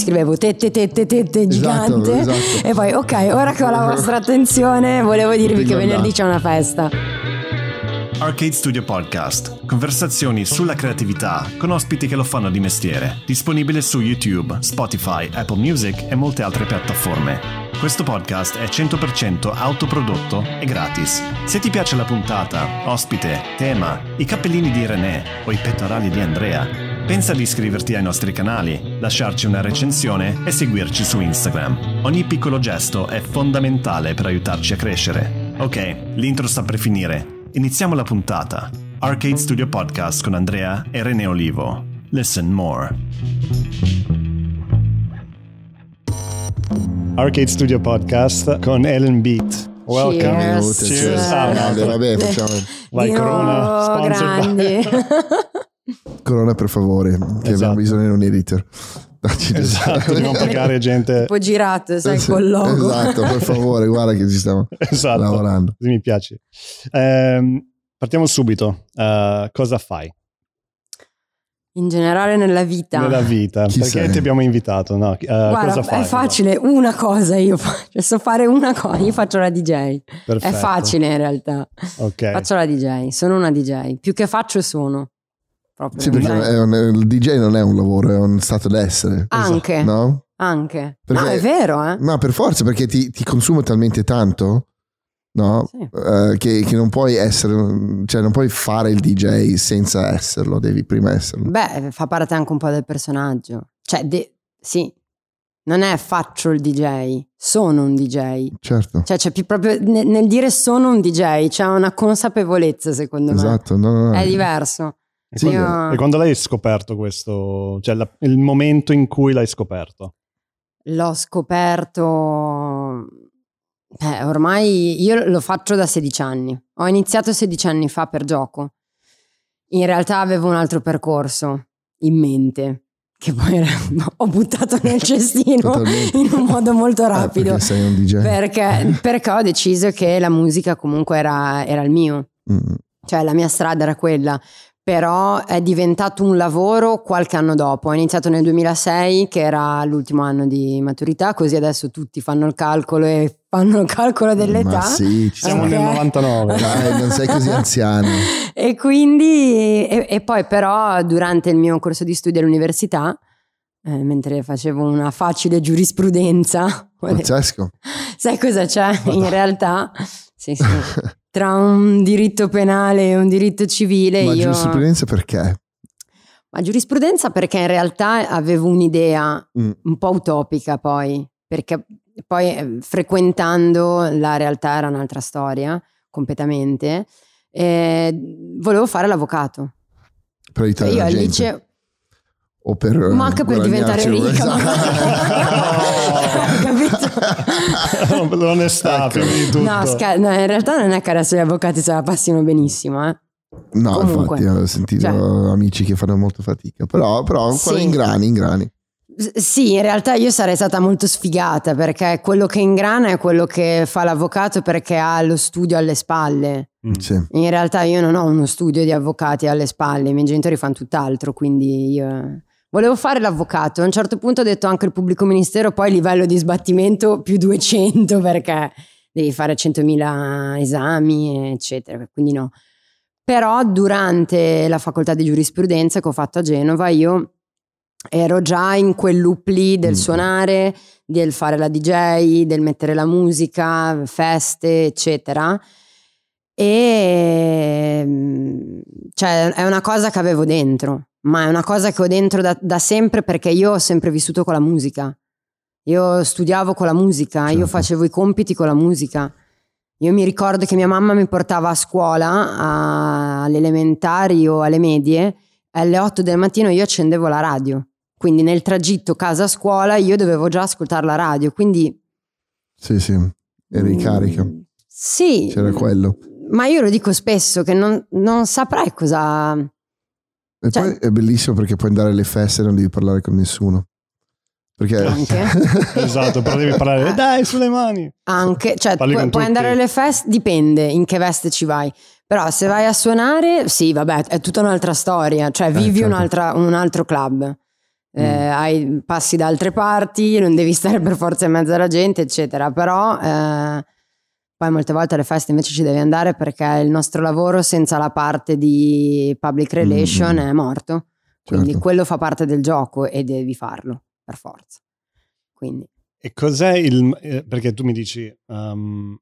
scrivevo tette tette tette Esatto, gigante esatto. e poi ok ora che ho la vostra attenzione volevo dirvi che venerdì c'è una festa Arcade Studio Podcast. Conversazioni sulla creatività con ospiti che lo fanno di mestiere. Disponibile su YouTube, Spotify, Apple Music e molte altre piattaforme. Questo podcast è 100% autoprodotto e gratis. Se ti piace la puntata, ospite, tema, i cappellini di René o i pettorali di Andrea, pensa di iscriverti ai nostri canali, lasciarci una recensione e seguirci su Instagram. Ogni piccolo gesto è fondamentale per aiutarci a crescere. Ok, l'intro sta per finire. Iniziamo la puntata. Arcade Studio Podcast con Andrea e René Olivo. Listen more. Arcade Studio Podcast con Ellen Beat. Welcome. Cheers. Ah, no. vabbè, facciamo Vai Corona, sponsor grandi Corona per favore, che Esatto. abbiamo bisogno di un editor. Dacci Esatto, dobbiamo pagare gente. tipo girato sai col logo Esatto, per favore, guarda che ci stiamo Esatto, lavorando. così mi piace. Ehm, partiamo subito. Eh, cosa fai in generale nella vita nella vita? Chi Perché sei? ti abbiamo invitato? No, eh, Guarda, cosa fai? è facile, una cosa io faccio, so fare una cosa, io faccio la DJ. Perfetto. È facile in realtà. Ok. Faccio la DJ, sono una DJ. Più che faccio sono. Proprio. Sì, perché è un- il DJ non è un lavoro, è un stato d'essere. Anche, No? anche. Perché- no, è vero, eh. Ma per forza, perché ti, ti consuma talmente tanto, no? Sì. Eh, che, che non puoi essere, cioè non puoi fare il DJ senza esserlo, devi prima esserlo. Beh, fa parte anche un po' del personaggio. Cioè, de- sì, non è faccio il DJ, sono un DJ. Certo, Cioè, c'è più proprio nel, nel dire sono un DJ, c'è una consapevolezza, secondo esatto. No, no, no. me. È diverso. E Sì, quando, Io- e quando l'hai scoperto questo? Cioè la- il momento in cui l'hai scoperto? L'ho scoperto. Beh, ormai io lo faccio da 16 anni. Ho iniziato 16 anni fa per gioco. In realtà avevo un altro percorso in mente, che poi era- ho buttato nel cestino Totalmente. in un modo molto Eh, rapido. perché sei un DJ. perché, perché ho deciso che la musica comunque era, era il mio, Mm. cioè la mia strada era quella. Però è diventato un lavoro qualche anno dopo. Ho iniziato nel 2006, che era l'ultimo anno di maturità, così adesso tutti fanno il calcolo e fanno il calcolo dell'età. Ma sì, ci Siamo Ok. nel 99. Dai, non sei così anziano. E quindi, e, e poi però durante il mio corso di studio all'università, eh, mentre facevo una facile giurisprudenza, Pazzesco. sai cosa c'è in realtà? Sì, sì. Tra un diritto penale e un diritto civile Ma io... giurisprudenza perché? Ma giurisprudenza perché in realtà avevo un'idea Mm. un po' utopica poi, perché poi eh, frequentando la realtà era un'altra storia completamente. E volevo fare l'avvocato. Per aiutare Io al liceo, O per ma anche per diventare ricca. Capito? L'onestà, Ecco. di tutto. No, sca- no, in realtà non è che adesso gli avvocati se la passino benissimo, eh. No, Comunque. infatti ho sentito Cioè- amici che fanno molto fatica, però, però Sì. in grani, in grani. Sì, in realtà io sarei stata molto sfigata perché quello che ingrana è quello che fa l'avvocato perché ha lo studio alle spalle. Mm. Sì. In realtà io non ho uno studio di avvocati alle spalle, i miei genitori fanno tutt'altro, quindi io volevo fare l'avvocato. A un certo punto ho detto anche il pubblico ministero, poi livello di sbattimento più 200 perché devi fare 100.000 esami, eccetera, quindi no. Però durante la facoltà di giurisprudenza che ho fatto a Genova io ero già in quel loop lì del Mm. suonare, del fare la DJ, del mettere la musica, feste, eccetera. E mm, cioè è una cosa che avevo dentro, ma è una cosa che ho dentro da, da sempre perché io ho sempre vissuto con la musica. Io studiavo con la musica, io Certo. facevo i compiti con la musica. Io mi ricordo che mia mamma mi portava a scuola, a- alle elementari o alle medie, alle 8 del mattino io accendevo la radio. Quindi nel tragitto casa-scuola io dovevo già ascoltare la radio. Quindi Sì, sì, eri carica, Mm, Sì, c'era quello. ma io lo dico spesso che non, non saprei cosa... E Cioè- poi è bellissimo perché puoi andare alle feste e non devi parlare con nessuno. Perché Anche. Esatto, però devi parlare, dai, sulle mani. Anche, cioè pu- puoi tutti. andare alle feste, dipende in che veste ci vai. Però se vai a suonare, sì, vabbè, è tutta un'altra storia, cioè vivi certo. un'altra- un altro club. eh, hai, passi da altre parti, non devi stare per forza in mezzo alla gente, eccetera. Però eh, poi molte volte alle feste invece ci devi andare perché il nostro lavoro senza la parte di public relation Mm. è morto. Quindi Certo. quello fa parte del gioco e devi farlo per forza. Quindi E cos'è il... eh, perché tu mi dici, um,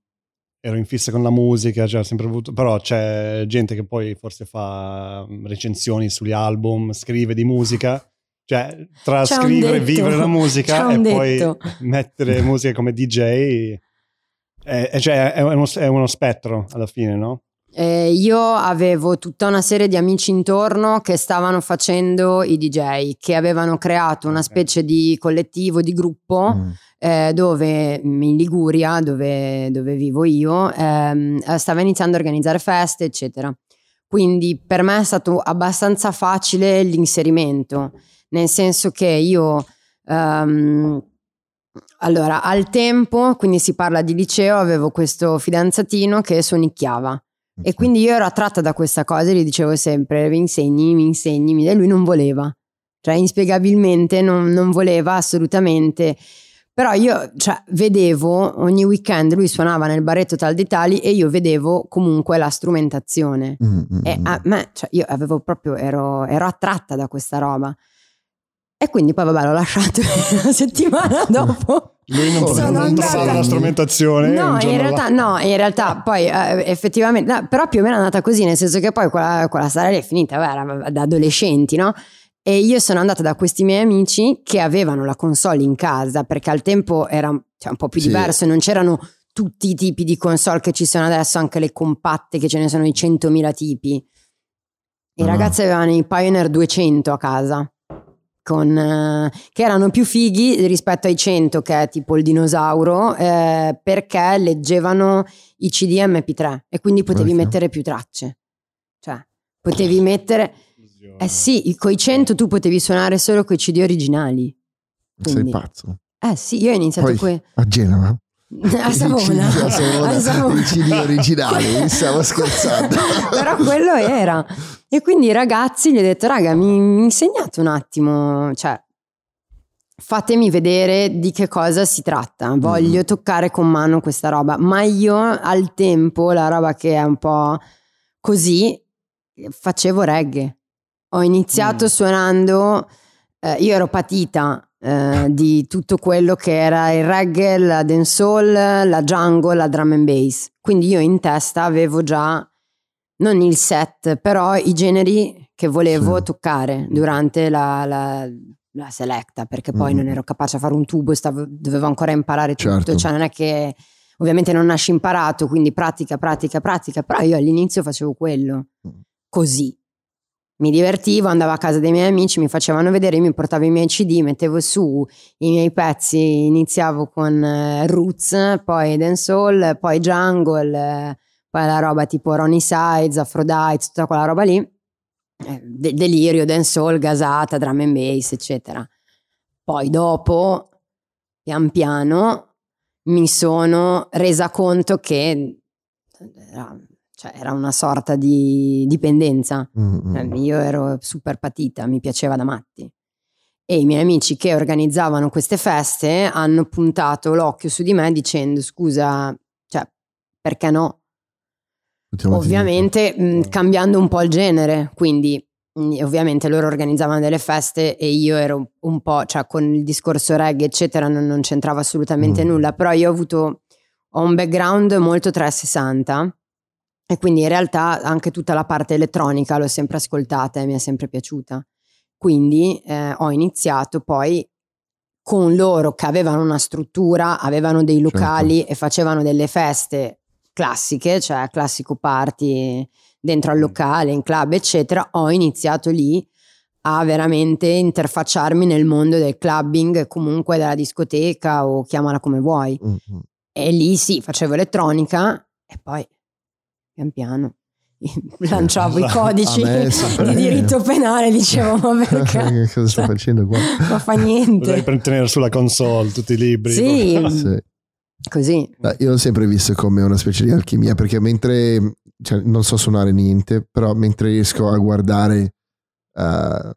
ero in fissa con la musica, cioè ho sempre avuto... Però c'è gente che poi forse fa um, recensioni sugli album, scrive di musica. Cioè, tra C'è scrivere, detto, vivere la musica e poi detto. mettere musica come DJ, è, è- cioè, è, uno, è uno spettro alla fine, no? Eh, io avevo tutta una serie di amici intorno che stavano facendo i DJ, che avevano creato una specie di collettivo, di gruppo, Mm. eh, dove mm, in Liguria, dove, dove vivo io, ehm, eh, stava iniziando a organizzare feste, eccetera. Quindi per me è stato abbastanza facile l'inserimento, nel senso che io... ehm, allora, al tempo, quindi si parla di liceo, avevo questo fidanzatino che sonicchiava. E quindi io ero attratta da questa cosa e gli dicevo sempre: mi insegni, mi insegni, mi-" e lui non voleva, cioè inspiegabilmente non, non voleva assolutamente. Però io cioè, vedevo ogni weekend lui suonava nel baretto tal di tali e io vedevo comunque la strumentazione. Mm, mm, E mm. a me, cioè, io avevo proprio, ero, ero attratta da questa roba. E quindi poi vabbè l'ho lasciato una settimana dopo. Lui non, Sono non trovava la strumentazione. No, in realtà, là- no, in realtà poi eh, effettivamente, no, però più o meno è andata così, nel senso che poi quella, quella storia lì è finita, beh, era da adolescenti, no? E io sono andata da questi miei amici che avevano la console in casa, perché al tempo era cioè, un po' più Sì. diverso, non c'erano tutti i tipi di console che ci sono adesso, anche le compatte, che ce ne sono i 100.000 tipi. I Ah. ragazzi avevano i Pioneer 200 a casa. Con, eh, che erano più fighi rispetto ai 100 che è tipo il dinosauro eh, perché leggevano i CD MP3 e quindi potevi Ok. mettere più tracce cioè potevi mettere eh sì con i 100 tu potevi suonare solo con i CD originali Sei quindi- pazzo. eh sì io ho iniziato Poi que- a Genova. A Savona a Savona, A Savona. CD originali, stavo scherzando. però quello era. E quindi i ragazzi gli ho detto raga mi, mi insegnate un attimo cioè fatemi vedere di che cosa si tratta. Voglio toccare con mano questa roba. Ma io al tempo la roba che è un po' così facevo reggae. Ho iniziato Mm. suonando eh, io ero patita eh, di tutto quello che era il reggae, la dancehall, la jungle, la drum and bass. Quindi io in testa avevo già non il set, però i generi che volevo Sì. toccare durante la, la- la selecta, perché poi Mm. non ero capace a fare un tubo, stavo- dovevo ancora imparare tutto, Certo. cioè non è che ovviamente non nasci imparato, quindi pratica, pratica, pratica, però io all'inizio facevo quello, Mm. così. Mi divertivo, andavo a casa dei miei amici, mi facevano vedere, io mi portavo i miei CD, mettevo su i miei pezzi, iniziavo con eh, Roots, poi Dancehall, poi Jungle, eh, poi la roba tipo Ronnie Sides, Aphrodite, tutta quella roba lì, eh, de- delirio, Dancehall, gasata, drum and bass, eccetera. Poi dopo, pian piano, mi sono resa conto che cioè, era una sorta di dipendenza. Mm, Eh, mm. Io ero super patita, mi piaceva da matti. E i miei amici che organizzavano queste feste hanno puntato l'occhio su di me dicendo scusa, cioè, perché no? Ovviamente mh, cambiando un po' il genere, quindi mh, ovviamente loro organizzavano delle feste e io ero un po', cioè con il discorso reggae eccetera non, non c'entrava assolutamente Mm. nulla, però io ho avuto ho un background molto 360 e quindi in realtà anche tutta la parte elettronica l'ho sempre ascoltata e mi è sempre piaciuta. Quindi eh, ho iniziato poi con loro che avevano una struttura, avevano dei locali e facevano delle feste classiche, cioè classico party dentro al locale, in club, eccetera. Ho iniziato lì a veramente interfacciarmi nel mondo del clubbing, comunque della discoteca o chiamala come vuoi. Mm, mm. E lì sì, facevo elettronica e poi pian piano lanciavo i codici A me di diritto penale, dicevo ma perché? Che cosa sto facendo qua? Ma fa Dovrei niente. per tenere sulla console tutti i libri. Sì, Sì. così. Beh, io l'ho sempre visto come una specie di alchimia perché mentre cioè, non so suonare niente, però mentre riesco a guardare eh,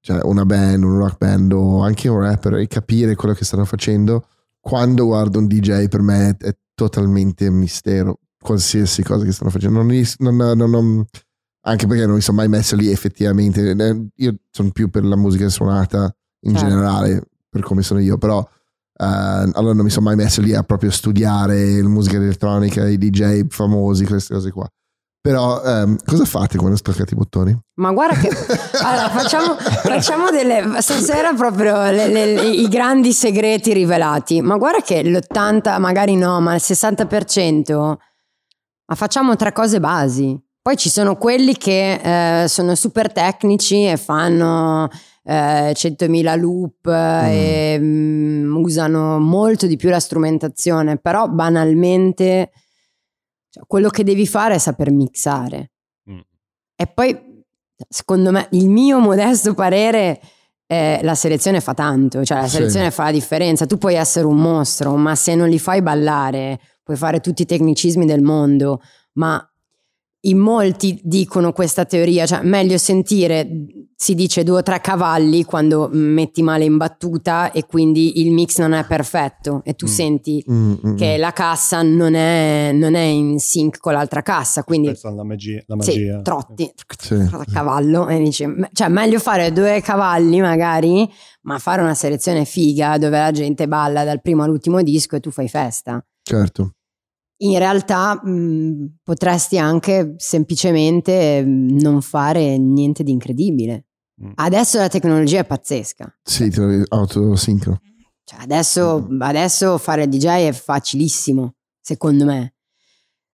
cioè una band, un rock band o anche un rapper e capire quello che stanno facendo, quando guardo un DJ per me è, è totalmente un mistero, qualsiasi cosa che stanno facendo. Non, non, non, anche perché non mi sono mai messo lì effettivamente. Eh, io sono più per la musica suonata in certo. generale, per come sono io, però Uh, allora non mi sono mai messo lì a proprio studiare la musica elettronica, i DJ famosi, queste cose qua. Però um, cosa fate quando stoccate i bottoni? Ma guarda che allora, facciamo, facciamo delle stasera proprio le, le, i grandi segreti rivelati. Ma guarda che l'80, magari no, ma il 60%, ma facciamo tre cose basi. Poi ci sono quelli che eh, sono super tecnici e fanno eh, 100.000 loop mm. e um, usano molto di più la strumentazione, però banalmente cioè, quello che devi fare è saper mixare. Mm. E poi, secondo me, il mio modesto parere eh, la selezione fa tanto, cioè la selezione sì. fa la differenza. Tu puoi essere un mostro, ma se non li fai ballare, puoi fare tutti i tecnicismi del mondo, ma in molti dicono questa teoria, cioè meglio sentire, si dice due o tre cavalli quando metti male in battuta e quindi il mix non è perfetto e tu mm. senti mm, mm, che mm. la cassa non è, non è, in sync con l'altra cassa, quindi la magia, la magia. Sì, trotti, sì. cavallo e dici, cioè meglio fare due cavalli magari, ma fare una selezione figa dove la gente balla dal primo all'ultimo disco e tu fai festa. Certo in realtà mh, potresti anche semplicemente non fare niente di incredibile. Mm. Adesso la tecnologia è pazzesca. Sì, autosincro. Cioè adesso, mm. adesso fare DJ è facilissimo, secondo me.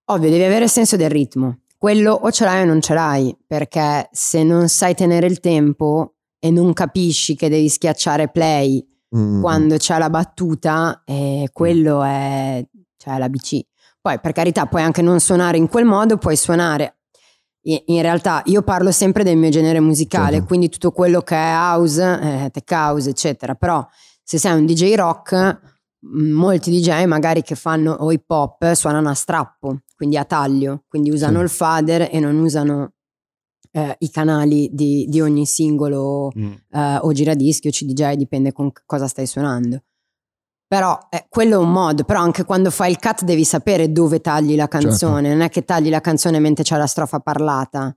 Ovvio, devi avere senso del ritmo. Quello o ce l'hai o non ce l'hai, perché se non sai tenere il tempo e non capisci che devi schiacciare play mm. quando c'è la battuta, eh, quello è cioè, la BC. Poi per carità puoi anche non suonare in quel modo, puoi suonare. In realtà io parlo sempre del mio genere musicale, certo. quindi tutto quello che è house, eh, tech house, eccetera. Però se sei un DJ rock, molti DJ magari che fanno o hip hop suonano a strappo, quindi a taglio, quindi usano sì. il fader e non usano eh, i canali di, di ogni singolo mm. eh, o giradischi o CDJ, dipende con cosa stai suonando. Però eh, quello è un modo, però anche quando fai il cut devi sapere dove tagli la canzone, certo. non è che tagli la canzone mentre c'è la strofa parlata.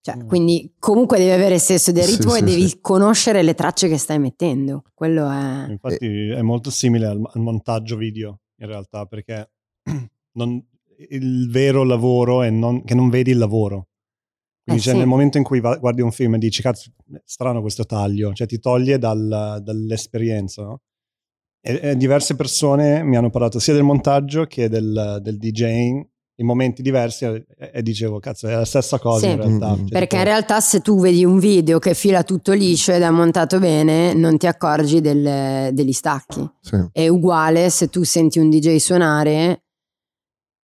Cioè, mm. Quindi comunque devi avere il senso del ritmo sì, e sì, devi sì. conoscere le tracce che stai mettendo. Quello è... Infatti è molto simile al, al montaggio video in realtà, perché non, il vero lavoro è non, che non vedi il lavoro. Quindi eh, cioè, nel momento in cui va, guardi un film e dici, cazzo, strano questo taglio, cioè ti toglie dal, dall'esperienza, no? E, e diverse persone mi hanno parlato sia del montaggio che del, del DJing in momenti diversi e, e, dicevo cazzo è la stessa cosa sì, in realtà. Cioè, perché tipo... in realtà se tu vedi un video che fila tutto liscio ed è montato bene non ti accorgi del, degli stacchi. Sì. è uguale se tu senti un DJ suonare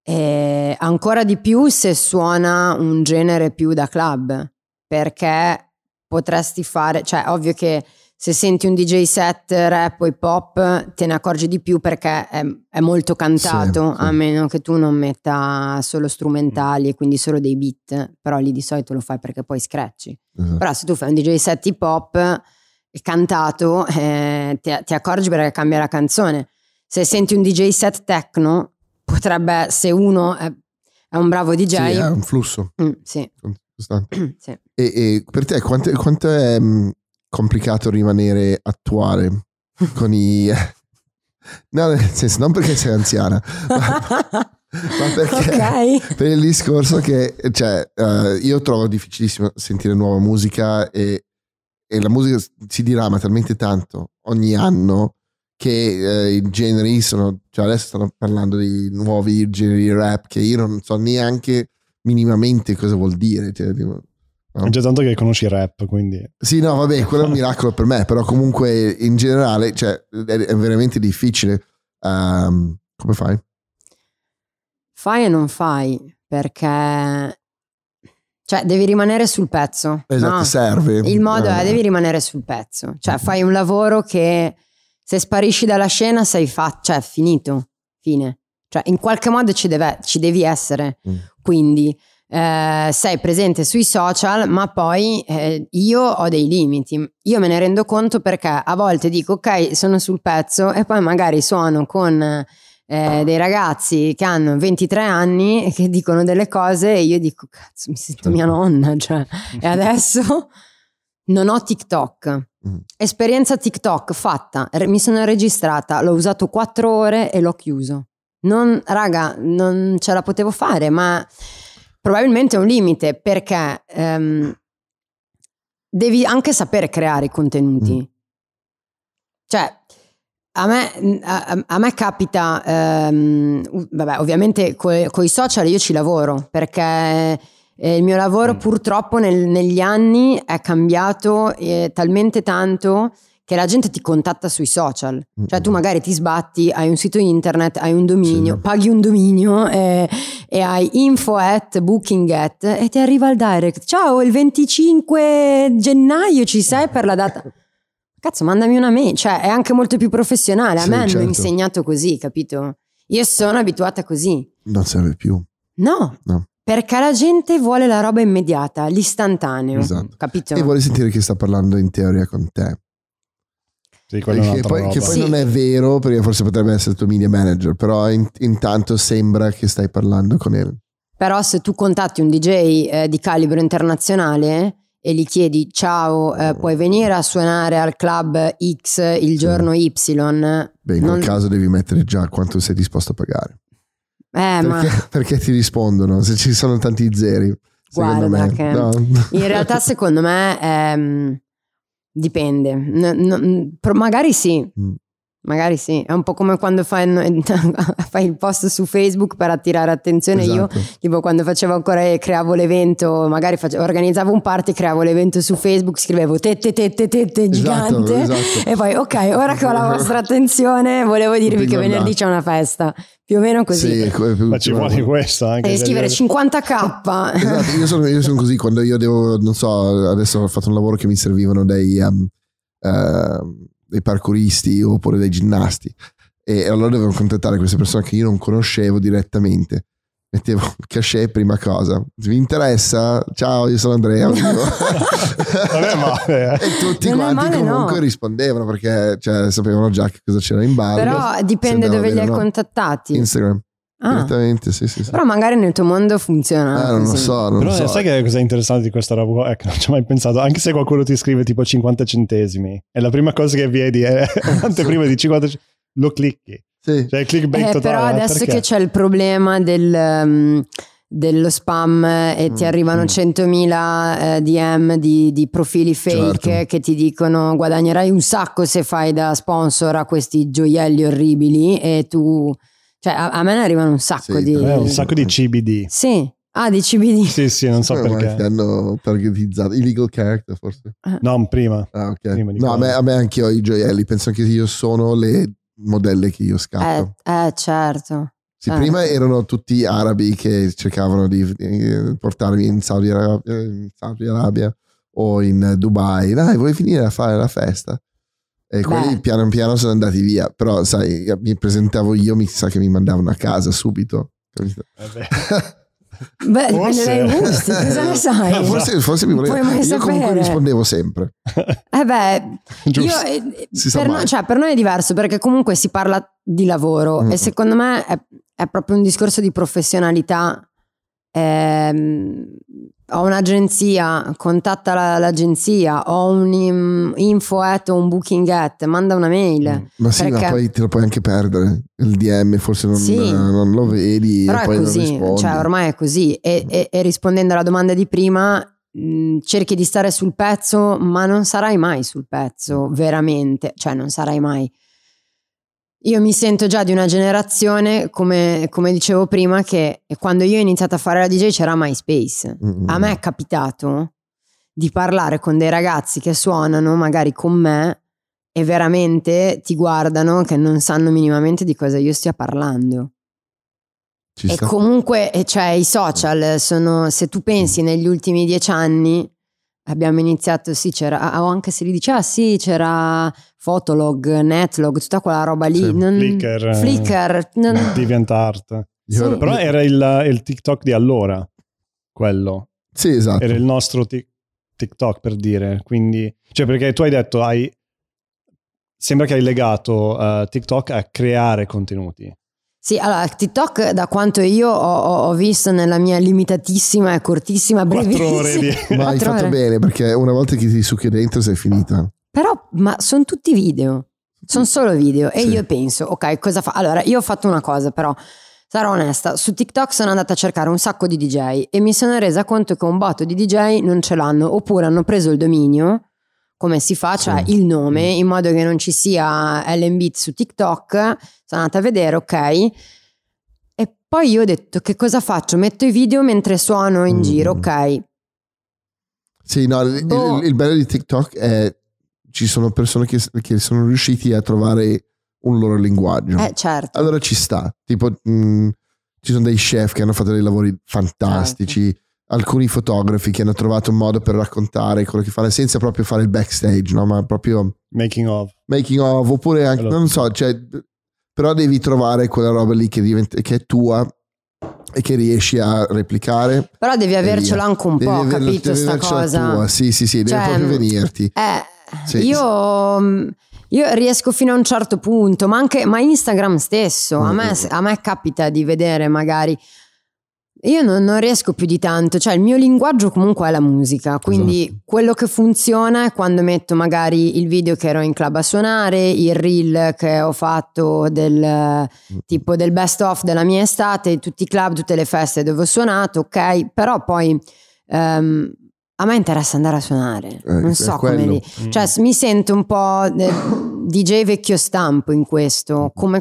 eh, ancora di più se suona un genere più da club perché potresti fare cioè ovvio che se senti un DJ set rap o hip hop te ne accorgi di più perché è, è molto cantato, sì, sì. a meno che tu non metta solo strumentali e quindi solo dei beat, però lì di solito lo fai perché poi scratchi. Esatto. Però se tu fai un DJ set hip hop cantato, eh, ti, ti, accorgi perché cambia la canzone. Se senti un DJ set techno, potrebbe, se uno è, è un bravo DJ... Sì, è un flusso. Mm, sì. sì. E, e, per te quanto è complicato rimanere attuale con i... No, nel senso, non perché sei anziana, ma, ma perché okay. per il discorso che cioè, uh, io trovo difficilissimo sentire nuova musica e, e, la musica si dirama talmente tanto ogni anno che uh, i generi sono, cioè adesso stanno parlando di nuovi generi rap che io non so neanche minimamente cosa vuol dire. Cioè, tipo, No? Già tanto che conosci il rap, quindi... Sì, no, vabbè, quello è un miracolo per me, però comunque in generale cioè, è, veramente difficile. Um, come fai? Fai e non fai, perché... Cioè, devi rimanere sul pezzo. Esatto, no? serve. Il modo è, devi rimanere sul pezzo. Cioè, fai un lavoro che se sparisci dalla scena sei fatto, cioè, finito, fine. Cioè, in qualche modo ci, deve, ci devi essere. Mm. Quindi eh, sei presente sui social, ma poi eh, io ho dei limiti. Io me ne rendo conto perché a volte dico ok, sono sul pezzo e poi magari suono con eh, dei ragazzi che hanno 23 anni e che dicono delle cose e io dico cazzo, mi sento mia Certo. nonna, cioè. E adesso non ho TikTok. Mm. Esperienza TikTok fatta, mi sono registrata, l'ho usato 4 ore e l'ho chiuso. Non, raga, non ce la potevo fare, ma probabilmente è un limite perché ehm, devi anche sapere creare i contenuti. Mm. Cioè, a me, a, a me capita, ehm, vabbè, ovviamente con i social io ci lavoro perché eh, il mio lavoro Mm. purtroppo nel- negli anni è cambiato eh, talmente tanto che la gente ti contatta sui social. Cioè tu magari ti sbatti, hai un sito internet, hai un dominio, Sì. paghi un dominio eh, e hai info at booking at e ti arriva il direct. Ciao, il 25 gennaio ci sei per la data. Cazzo, mandami una mail, cioè è anche molto più professionale. A Sì, me hanno certo. insegnato così, capito? Io sono abituata così. Non serve più. No, No. perché la gente vuole la roba immediata, l'istantaneo, Esatto. capito? E vuole sentire che sta parlando in teoria con te. Sì, che poi, che poi Sì. non è vero, perché forse potrebbe essere il tuo media manager, però in- intanto sembra che stai parlando con lui. Però se tu contatti un DJ eh, di calibro internazionale e gli chiedi ciao, eh, puoi venire a suonare al club X il giorno Y, eh, Beh, in Non- quel caso devi mettere già quanto sei disposto a pagare. eh, ma Perché, perché ti rispondono se ci sono tanti zeri. Guarda me. che- No. in realtà secondo me ehm, dipende. N- n- pro- magari sì, Mm. Magari sì. È un po' come quando fai, fai il post su Facebook per attirare attenzione. Io Esatto. Tipo quando facevo ancora creavo l'evento, magari face- organizzavo un party, creavo l'evento su Facebook, scrivevo tette tette tette Esatto, gigante esatto. e poi ok, ora che ho la vostra attenzione volevo dirvi che venerdì c'è una festa, più o meno così. Sì, Ma ci vuole questo anche. E scrivere 50k. Esatto, io sono, io sono così quando io devo, non so, adesso ho fatto un lavoro che mi servivano dei, um, ehm, dei parkouristi oppure dei ginnasti e allora dovevo contattare queste persone che io non conoscevo direttamente. Mettevo cachet prima cosa. Vi interessa, ciao, io sono Andrea. Non è male, eh. E tutti Non quanti male, no. comunque rispondevano perché cioè, sapevano già che cosa c'era in ballo. Però dipende dove li hai contattati. Instagram, Ah, direttamente, sì, sì, sì. però magari nel tuo mondo funziona. Eh, non lo so, non Però lo so. sai che cosa è interessante di questa roba? qua? Ecco, non ci ho mai pensato. Anche se qualcuno ti scrive tipo 50 centesimi e la prima cosa che vedi è un'anteprima di 50 centesimi, lo clicchi. Sì. Cioè clickbait Eh, totale. però ma adesso perché? che c'è il problema del, um, dello spam e ti Mm, arrivano mm. 100.000 eh, DM di, di profili fake Certo. che ti dicono guadagnerai un sacco se fai da sponsor a questi gioielli orribili e tu... Cioè a, a me ne arrivano un sacco Sì, di... Eh, un sacco di CBD. Sì, ah di CBD. Sì, sì, non so Come Che perché. hanno targetizzato illegal character forse. No, prima. Ah, ok. Prima di No, a me, a me anche ho i gioielli. Penso che io sono le modelle che io Eh, scatto. eh, certo. Sì, eh. prima erano tutti arabi che cercavano di eh, portarmi in Saudi Arabia, in Saudi Arabia o in Dubai. Dai, vuoi finire a fare la festa? E quelli Beh. piano piano sono andati via. Però, sai, mi presentavo io, mi sa che mi mandavano a casa subito. Capito? Vabbè. Beh, dipende Forse. dai gusti, cosa ne sai? Forse, forse mi voleva. Io comunque sapere. rispondevo sempre. Eh beh, Giusto. Io, eh, per, noi, cioè, per noi è diverto perché comunque si parla di lavoro Mm. e secondo me è, è proprio un discorso di professionalità. Ehm, ho un'agenzia, contatta la- l'agenzia, ho un im- info at o un booking at, manda una mail. Ma sì, Perché- ma poi te lo puoi anche perdere. Il DM forse non, Sì. non lo vedi Però è così, cioè ormai è così. E, e- e rispondendo alla domanda di prima, mh, cerchi di stare sul pezzo, ma non sarai mai sul pezzo, veramente. Cioè, non sarai mai. Io mi sento già di una generazione, come, come dicevo prima, che quando io ho iniziato a fare la DJ c'era MySpace. Mm, A me è capitato di parlare con dei ragazzi che suonano magari con me e veramente ti guardano che non sanno minimamente di cosa io stia parlando. Ci E sta. comunque, cioè, i social sono, se tu pensi negli ultimi dieci anni, abbiamo iniziato, sì, c'era, ah, o anche se li dice, ah sì, c'era Fotolog, Netlog, tutta quella roba lì. Sì, non- Flickr, eh, Flickr, non- DeviantArt. Sì. Però era il, il TikTok di allora. quello. Sì, esatto. Era il nostro tic- TikTok per dire. Quindi, cioè, perché tu hai detto, hai, sembra che hai legato uh, TikTok a creare contenuti. Sì, allora TikTok da quanto io ho, ho visto nella mia limitatissima e cortissima brevissima Quattro ore di... Ma hai fatto ore. bene perché una volta che ti succhi dentro sei finita. Però, ma sono tutti video, sono solo video e Sì. io penso, ok, cosa fa? Allora, io ho fatto una cosa però, sarò onesta, su TikTok sono andata a cercare un sacco di DJ e mi sono resa conto che un botto di DJ non ce l'hanno oppure hanno preso il dominio, come si fa, cioè Sì. il nome, in modo che non ci sia Beat su TikTok, sono andata a vedere, ok. E poi io ho detto che cosa faccio? Metto i video mentre suono in Mm. giro, ok. Sì, no, il, Boh. il- il bello di TikTok è ci sono persone che, che sono riusciti a trovare un loro linguaggio. Eh certo. Allora ci sta. Tipo, mh, ci sono dei chef che hanno fatto dei lavori fantastici, Certo. alcuni fotografi che hanno trovato un modo per raccontare quello che fanno senza proprio fare il backstage, no? ma proprio Making of. making of, oppure anche, Quello- non so, cioè, però devi trovare quella roba lì che, diventa, che è tua e che riesci a replicare. Però devi avercela anche un Devi po', averla- capito devi sta cosa? tua. Sì, sì, sì, deve Cioè, proprio venirti. Eh, Sì. io, mm, io riesco fino a un certo punto, ma anche ma Instagram stesso. A me, Mm. a me capita di vedere magari. Io non, non riesco più di tanto, cioè il mio linguaggio comunque è la musica, quindi Esatto. quello che funziona è quando metto magari il video che ero in club a suonare, il reel che ho fatto del tipo del best of della mia estate, tutti i club, tutte le feste dove ho suonato, ok, però poi ehm, a me interessa andare a suonare, Eh, non so come lì. Cioè, s- mi sento un po' DJ vecchio stampo in questo, come,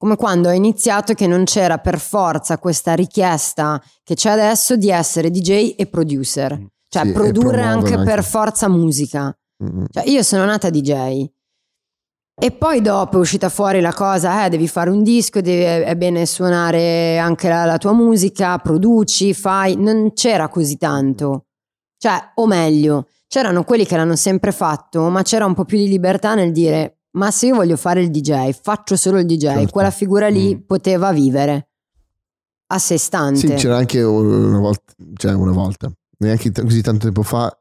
come quando ho iniziato che non c'era per forza questa richiesta che c'è adesso di essere DJ e producer. Cioè, Sì, produrre anche, anche. per forza musica. Mm. Cioè, io sono nata DJ. E poi dopo è uscita fuori la cosa, eh, devi fare un disco, devi- è bene suonare anche la, la tua musica, produci, fai. Non c'era così tanto. Cioè, o meglio, c'erano quelli che l'hanno sempre fatto, ma c'era un po' più di libertà nel dire, ma se io voglio fare il DJ, faccio solo il DJ, Certo. quella figura lì Mm. poteva vivere a sé stante. Sì, c'era anche una volta, cioè una volta, neanche così tanto tempo fa,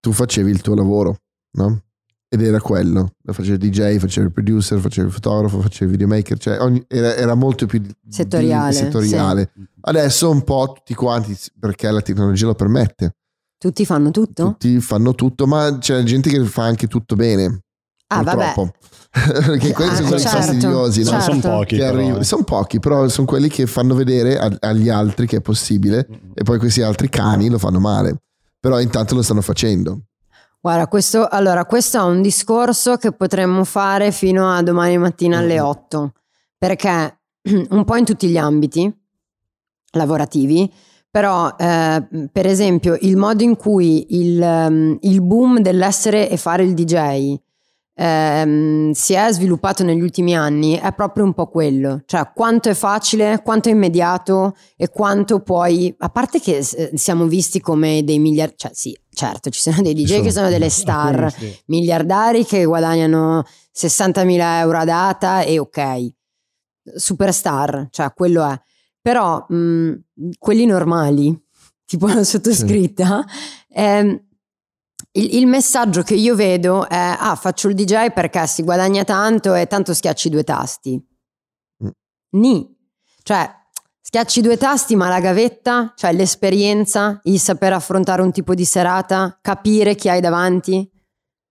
tu facevi il tuo lavoro, no? Ed era quello, facevi il DJ, facevi il producer, facevi il fotografo, facevi il videomaker, cioè ogni- era, era molto più di- Settoriale, settoriale. Adesso un po' tutti quanti, perché la tecnologia lo permette, Tutti fanno tutto? tutti fanno tutto, ma c'è gente che fa anche tutto bene, ah, vabbè. purtroppo. Perché quelli Ah, sono quelli certo, fastidiosi, no? Non sono Certo. pochi. Eh. sono pochi, però sono quelli che fanno vedere a- agli altri che è possibile e poi questi altri cani lo fanno male. Però intanto lo stanno facendo. Guarda, questo, allora, questo è un discorso che potremmo fare fino a domani mattina alle Mm. 8, perché un po' in tutti gli ambiti lavorativi, però eh, per esempio il modo in cui il, ehm, il boom dell'essere e fare il DJ ehm, si è sviluppato negli ultimi anni è proprio un po' quello, cioè quanto è facile, quanto è immediato e quanto puoi, a parte che eh, siamo visti come dei miliardi, cioè sì, certo, ci sono dei DJ sono. che sono delle star sì. miliardari che guadagnano 60.000 euro a data e ok, superstar, cioè quello è. Però mh, quelli normali, tipo la sottoscritta, ehm, il, il messaggio che io vedo è ah faccio il DJ perché si guadagna tanto e tanto schiacci due tasti. Mm. Ni. Cioè schiacci due tasti ma la gavetta, cioè l'esperienza, il saper affrontare un tipo di serata, capire chi hai davanti.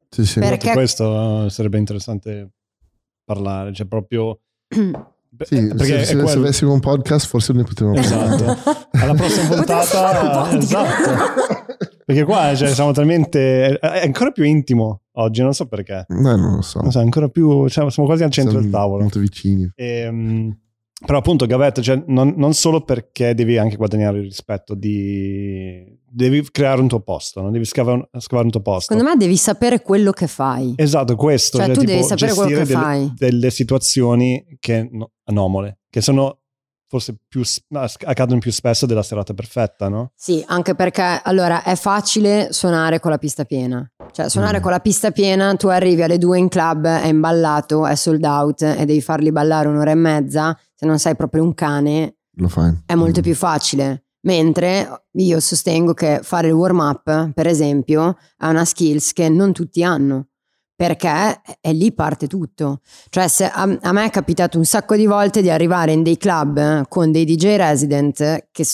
Sì, sì. Perché- questo eh, sarebbe interessante parlare, cioè proprio... Sì, eh, perché se, se- se avessimo un podcast forse ne potremmo Esatto. Alla prossima un puntata, esatto. Perché qua cioè, siamo talmente. È ancora più intimo oggi, non so perché. No, non lo so. Non so, è ancora più. Cioè, siamo quasi al centro Siamo del tavolo. Molto vicini. Ehm, però, appunto, Gavetta, cioè, non, non solo perché devi anche guadagnare il rispetto di. Devi creare un tuo posto, non devi scavare, scavare un tuo posto. Secondo me devi sapere quello che fai. Esatto, questo. Cioè, tu devi sapere quello che delle, fai. delle situazioni che, no, anomale, che sono forse più, accadono più spesso della serata perfetta, no? Sì, anche perché allora è facile suonare con la pista piena. Cioè, suonare Mm. con la pista piena, tu arrivi alle due in club, è imballato, è sold out e devi farli ballare un'ora e mezza. Se non sei proprio un cane, Lo fai. è molto Mm. più facile. Mentre io sostengo che fare il warm up, per esempio, è una skills che non tutti hanno perché è lì parte tutto. Cioè, se a, a, me è capitato un sacco di volte di arrivare in dei club con dei DJ resident che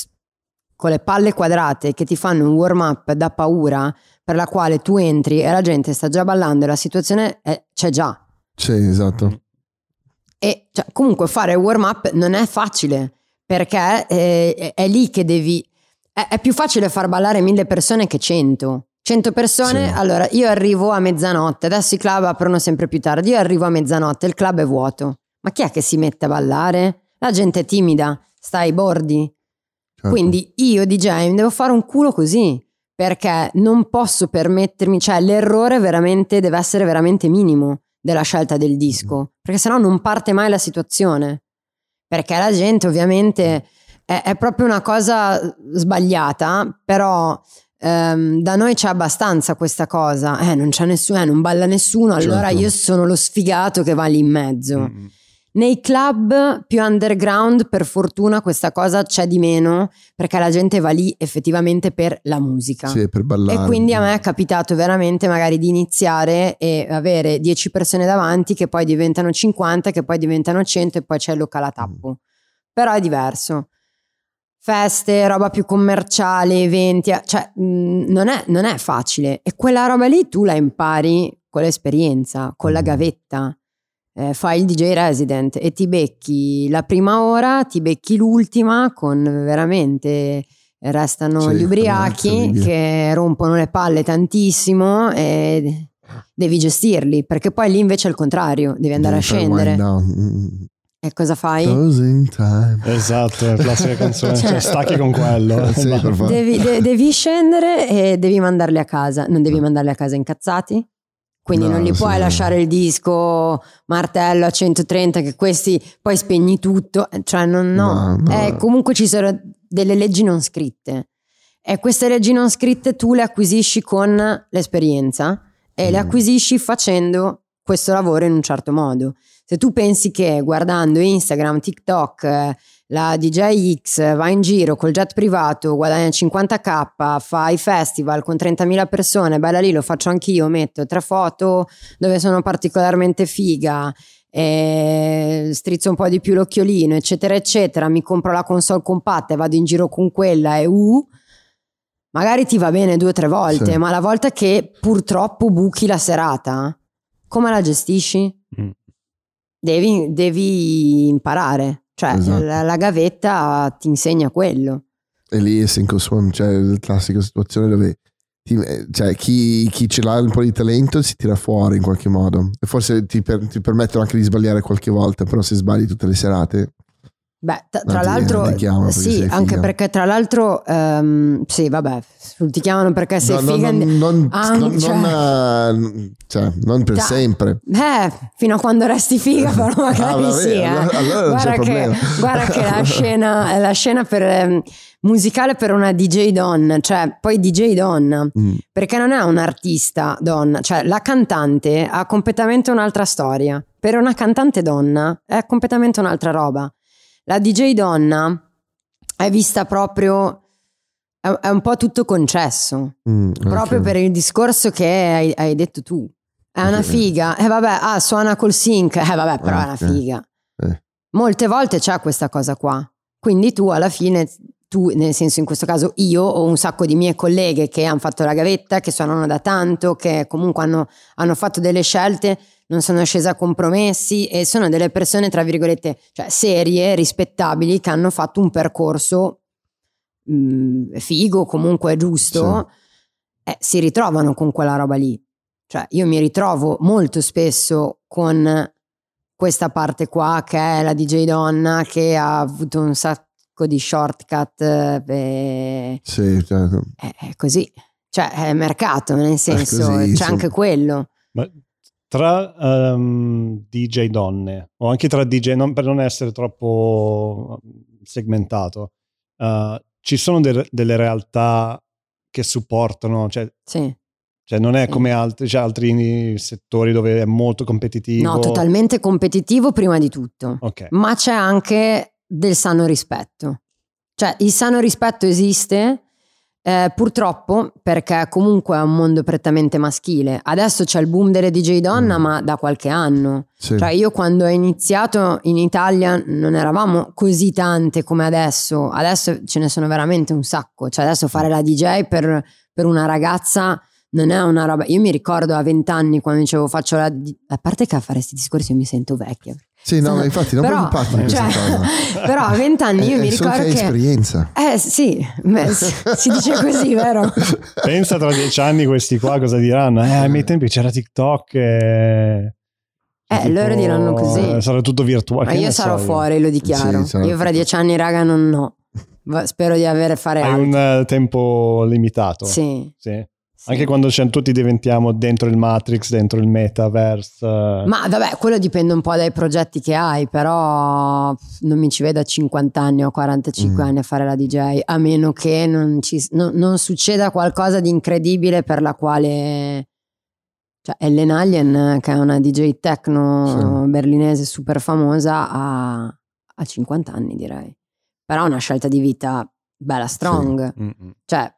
con le palle quadrate che ti fanno un warm up da paura per la quale tu entri e la gente sta già ballando e la situazione è, c'è già. Sì, esatto. E cioè, comunque fare warm up non è facile perché è, è, è lì che devi. È più facile far ballare mille persone che cento. 100 persone, sì. allora io arrivo a mezzanotte, adesso i club aprono sempre più tardi, io arrivo a mezzanotte, il club è vuoto. Ma chi è che si mette a ballare? La gente è timida, sta ai bordi. Certo. Quindi io DJ devo fare un culo così, perché non posso permettermi, cioè l'errore veramente deve essere veramente minimo della scelta del disco, mm. perché sennò non parte mai la situazione. Perché la gente ovviamente è, è proprio una cosa sbagliata, però ehm, da noi c'è abbastanza questa cosa, eh, non c'è nessuno, eh, non balla nessuno, allora certo. io sono lo sfigato che va lì in mezzo. Mm-hmm. Nei club più underground, per fortuna, questa cosa c'è di meno perché la gente va lì effettivamente per la musica. Sì, per ballare. E quindi a me è capitato veramente magari di iniziare e avere 10 persone davanti che poi diventano 50, che poi diventano 100 e poi c'è il locale a tappo. Mm. Però è diverso feste, roba più commerciale, eventi, eh, cioè mh, mm, non, è, non, è, facile. E quella roba lì tu la impari con l'esperienza, con la mm. gavetta. Eh, fai il DJ resident e ti becchi la prima ora, ti becchi l'ultima con veramente restano sì, gli ubriachi che rompono le palle tantissimo e devi gestirli perché poi lì invece è il contrario, devi andare devi a scendere. E cosa fai? Closing time. Esatto, la classica canzone, cioè, cioè stacchi con quello. sì, devi, de- devi, scendere e devi mandarli a casa, non devi mandarli a casa incazzati. Quindi no, non gli puoi lasciare il disco martello a 130 che questi poi spegni tutto, cioè non, no. no, no. Eh, comunque ci sono delle leggi non scritte e queste leggi non scritte tu le acquisisci con l'esperienza e mm. le acquisisci facendo questo lavoro in un certo modo. Se tu pensi che guardando Instagram, TikTok, eh, la DJ X va in giro col jet privato, guadagna 50k, fa i festival con 30.000 persone, bella lì, lo faccio anch'io, metto tre foto dove sono particolarmente figa, strizzo un po' di più l'occhiolino, eccetera, eccetera, mi compro la console compatta e vado in giro con quella e uh, magari ti va bene due o tre volte, sì. ma la volta che purtroppo buchi la serata, come la gestisci? Devi, devi imparare. Cioè, esatto. la, la, gavetta ti insegna quello. E lì è Sink Swim, cioè la classica situazione dove ti, cioè, chi, chi, ce l'ha un po' di talento si tira fuori in qualche modo. E forse ti, per, ti permettono anche di sbagliare qualche volta, però se sbagli tutte le serate Beh, t- tra l'altro, sì, anche perché tra l'altro, um, sì, vabbè, ti chiamano perché sei no, figa. Non, non, ah, non, cioè, non, cioè, non per da, sempre. Eh, fino a quando resti figa, però magari ah, vabbè, sì. Eh. Allora, allora guarda, che, guarda, che, la scena, la scena per, eh, musicale per una DJ donna, cioè poi DJ donna, mm. perché non è un'artista donna, cioè la cantante ha completamente un'altra storia. Per una cantante donna è completamente un'altra roba la DJ donna è vista proprio è, un po' tutto concesso. Mm, proprio per il discorso che hai, hai detto tu. È una figa. E eh, vabbè ah suona col sync. Eh vabbè però okay. è una figa. Eh. molte volte c'è questa cosa qua. Quindi tu alla fine tu, nel senso in questo caso io ho un sacco di mie colleghe che hanno fatto la gavetta, che suonano da tanto, che comunque hanno, hanno fatto delle scelte non sono scesa a compromessi e sono delle persone, tra virgolette, cioè serie, rispettabili, che hanno fatto un percorso mh, figo, comunque giusto, sì. eh, si ritrovano con quella roba lì. Cioè, io mi ritrovo molto spesso con questa parte qua che è la DJ donna che ha avuto un sacco di shortcut. Eh, sì, certo. È, è così. Cioè, è mercato, nel senso, così, c'è sì. anche quello. Ma tra um, DJ donne o anche tra DJ, non, per non essere troppo segmentato, uh, ci sono de- delle realtà che supportano, cioè, sì. cioè non è sì. come altri, cioè altri settori dove è molto competitivo. No, totalmente competitivo prima di tutto, okay. ma c'è anche del sano rispetto. Cioè, il sano rispetto esiste, eh, purtroppo perché comunque è un mondo prettamente maschile. Adesso c'è il boom delle DJ donna, mm. ma da qualche anno. Sì. Cioè, io quando ho iniziato in Italia non eravamo così tante come adesso. Adesso ce ne sono veramente un sacco. Cioè, adesso fare la DJ per, per una ragazza non è una roba. Io mi ricordo a vent'anni quando dicevo faccio la. A parte che a fare questi discorsi io mi sento vecchia. Sì, no, ma infatti non però, impatti cioè, questa cosa. Però a vent'anni io eh, mi ricordo che... esperienza. Eh sì, beh, si dice così, vero? Pensa tra dieci anni questi qua cosa diranno? Eh, ai miei tempi c'era TikTok e... Eh, tipo, loro diranno così. Eh, sarà tutto virtuale. Ma io sarò so fuori, lo dichiaro. Sì, io fra dieci anni, raga, non no. Spero di avere fare Hai altro. un uh, tempo limitato. Sì. sì. Anche quando tutti diventiamo dentro il Matrix, dentro il metaverse. Ma vabbè, quello dipende un po' dai progetti che hai, però non mi ci vedo a 50 anni o 45 mm. anni a fare la DJ, a meno che non, ci, no, non succeda qualcosa di incredibile per la quale... Cioè, Ellen Alien, che è una DJ techno sì. berlinese super famosa, ha, ha 50 anni direi. Però è una scelta di vita bella strong. Sì. Cioè,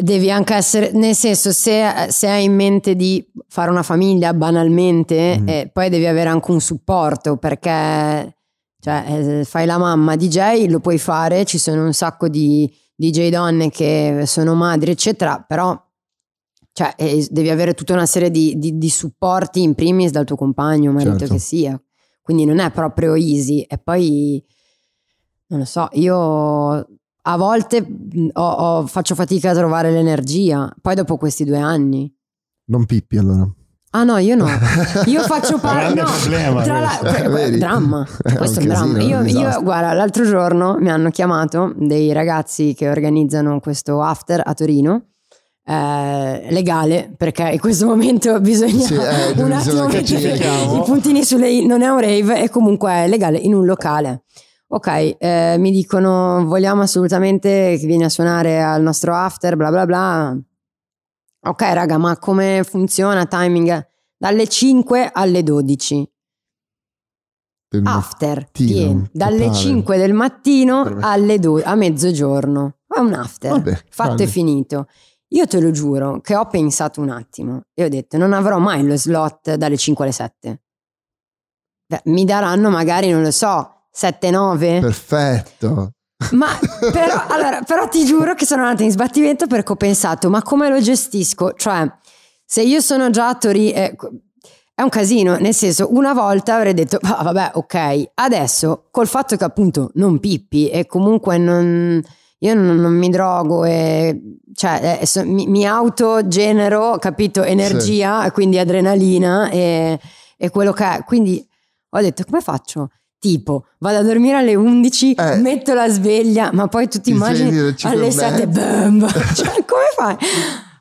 Devi anche essere, nel senso, se, se, hai in mente di fare una famiglia banalmente, mm. eh, poi devi avere anche un supporto perché cioè, eh, fai la mamma DJ, lo puoi fare, ci sono un sacco di DJ donne che sono madri, eccetera, però cioè, eh, devi avere tutta una serie di, di, di, supporti in primis dal tuo compagno, marito certo. che sia. Quindi non è proprio easy. E poi, non lo so, io a volte ho, ho, faccio fatica a trovare l'energia. Poi dopo questi due anni. Non pippi allora. Ah no, io no. Io faccio parte. No, problema. Tra la, eh, dramma. Questo è un dramma. Io, io, guarda, l'altro giorno mi hanno chiamato dei ragazzi che organizzano questo after a Torino. Eh, legale perché in questo momento bisogna sì, eh, un attimo mettere i puntini sulle i. Non è un rave, è comunque legale in un locale ok, eh, mi dicono vogliamo assolutamente che vieni a suonare al nostro after, bla bla bla. Ok, raga, ma come funziona timing? Dalle 5 alle 12. Del after, mattino, dalle totale. 5 del mattino alle 2, a mezzogiorno. È un after, Vabbè, fatto vale. e finito. Io te lo giuro che ho pensato un attimo e ho detto non avrò mai lo slot dalle 5 alle 7. Beh, mi daranno magari, non lo so, 7-9. Perfetto. Ma però, allora, però ti giuro che sono andata in sbattimento perché ho pensato, ma come lo gestisco? Cioè, se io sono già a Torino, eh, è un casino, nel senso, una volta avrei detto, ah, vabbè, ok, adesso col fatto che appunto non pippi e comunque non, io non, non mi drogo e cioè, eh, so, mi, mi autogenero, capito, energia, sì. quindi adrenalina e, e quello che è. Quindi ho detto, come faccio? Tipo, vado a dormire alle 11, eh, metto la sveglia, ma poi tu ti, immagini alle 7, bam, cioè, come fai?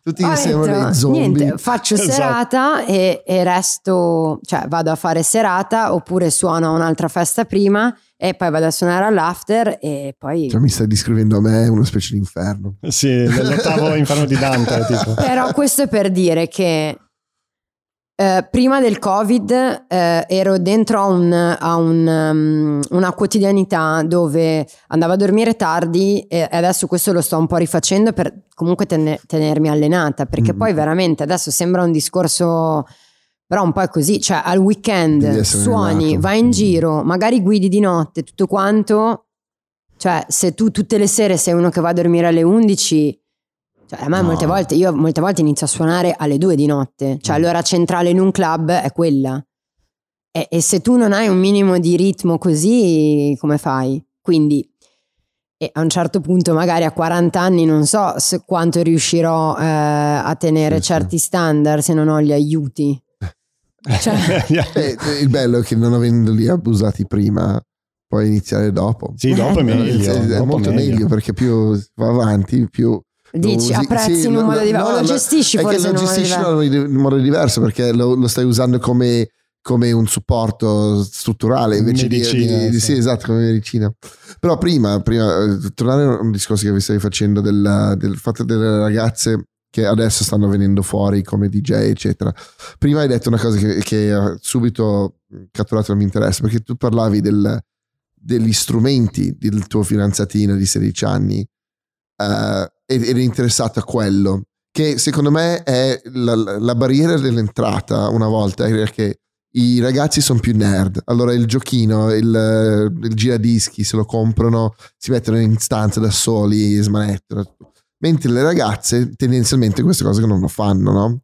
Tutti insieme dei zombie. Niente, faccio esatto. serata e, e, resto, cioè vado a fare serata oppure suono a un'altra festa prima e poi vado a suonare all'after e poi... Cioè mi stai descrivendo a me una specie di inferno. Sì, l'ottavo inferno di Dante. Tipo. Però questo è per dire che Uh, prima del Covid uh, ero dentro a, un, a un, um, una quotidianità dove andavo a dormire tardi e adesso questo lo sto un po' rifacendo per comunque ten- tenermi allenata perché mm. poi veramente adesso sembra un discorso però un po' è così, cioè al weekend suoni, allenato. vai in giro, magari guidi di notte, tutto quanto, cioè se tu tutte le sere sei uno che va a dormire alle 11 cioè, a me no. molte volte, io molte volte inizio a suonare alle due di notte, cioè mm. l'ora centrale in un club è quella. E, e, se tu non hai un minimo di ritmo così, come fai? Quindi e a un certo punto, magari a 40 anni, non so quanto riuscirò eh, a tenere sì, certi standard se non ho gli aiuti. Cioè... eh, il bello è che non avendoli abusati prima, puoi iniziare dopo. Sì, dopo è meglio. È, è molto meglio. meglio perché più va avanti, più Dici, apprezzi sì, in un modo diverso, no, lo gestisci forse che lo gestisci in un modo diverso perché lo, lo stai usando come, come, un supporto strutturale invece medicina, di, di, sì. sì. esatto come medicina però prima, prima eh, tornare a un discorso che vi stavi facendo del, del fatto delle ragazze che adesso stanno venendo fuori come DJ eccetera prima hai detto una cosa che, che ha subito catturato il mio interesse perché tu parlavi del degli strumenti del tuo fidanzatino di 16 anni uh, ed è interessato a quello, che secondo me è la, la barriera dell'entrata una volta, perché i ragazzi sono più nerd, allora il giochino, il, il giradischi se lo comprano, si mettono in stanza da soli, smanettano, mentre le ragazze tendenzialmente queste cose che non lo fanno, no?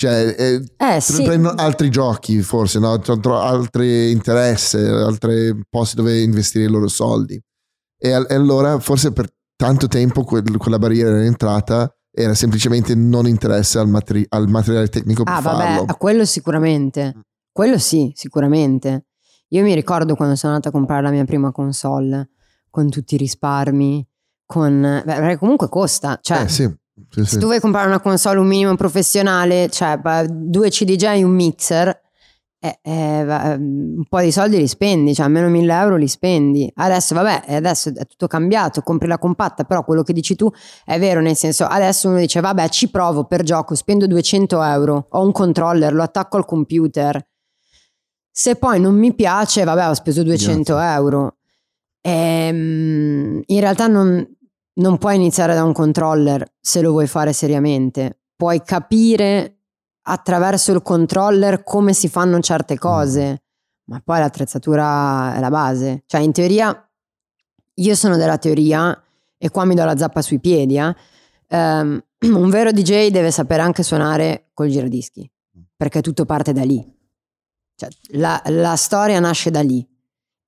Cioè, eh, eh, sì. prendono altri giochi, forse, no? altri interessi, altri posti dove investire i loro soldi. E, e allora, forse per tanto tempo, quel, quella barriera dell'entrata era semplicemente non interesse al, materi- al materiale tecnico per ah, vabbè, a quello sicuramente. Quello sì, sicuramente. Io mi ricordo quando sono andata a comprare la mia prima console, con tutti i risparmi, con... Beh, perché comunque costa. Cioè, eh, sì. Sì, Se sì. tu vuoi comprare una console un minimo professionale, cioè due CDJ e un mixer, eh, eh, un po' di soldi li spendi, cioè almeno 1000 euro li spendi. Adesso, vabbè, adesso è tutto cambiato, compri la compatta, però quello che dici tu è vero, nel senso, adesso uno dice, vabbè, ci provo per gioco, spendo 200 euro, ho un controller, lo attacco al computer. Se poi non mi piace, vabbè, ho speso 200 Grazie. euro. Ehm, in realtà non, non puoi iniziare da un controller se lo vuoi fare seriamente. Puoi capire attraverso il controller come si fanno certe mm. cose, ma poi l'attrezzatura è la base. Cioè, in teoria, io sono della teoria, e qua mi do la zappa sui piedi, eh, um, un vero DJ deve sapere anche suonare col giradischi, perché tutto parte da lì. Cioè, la, la storia nasce da lì.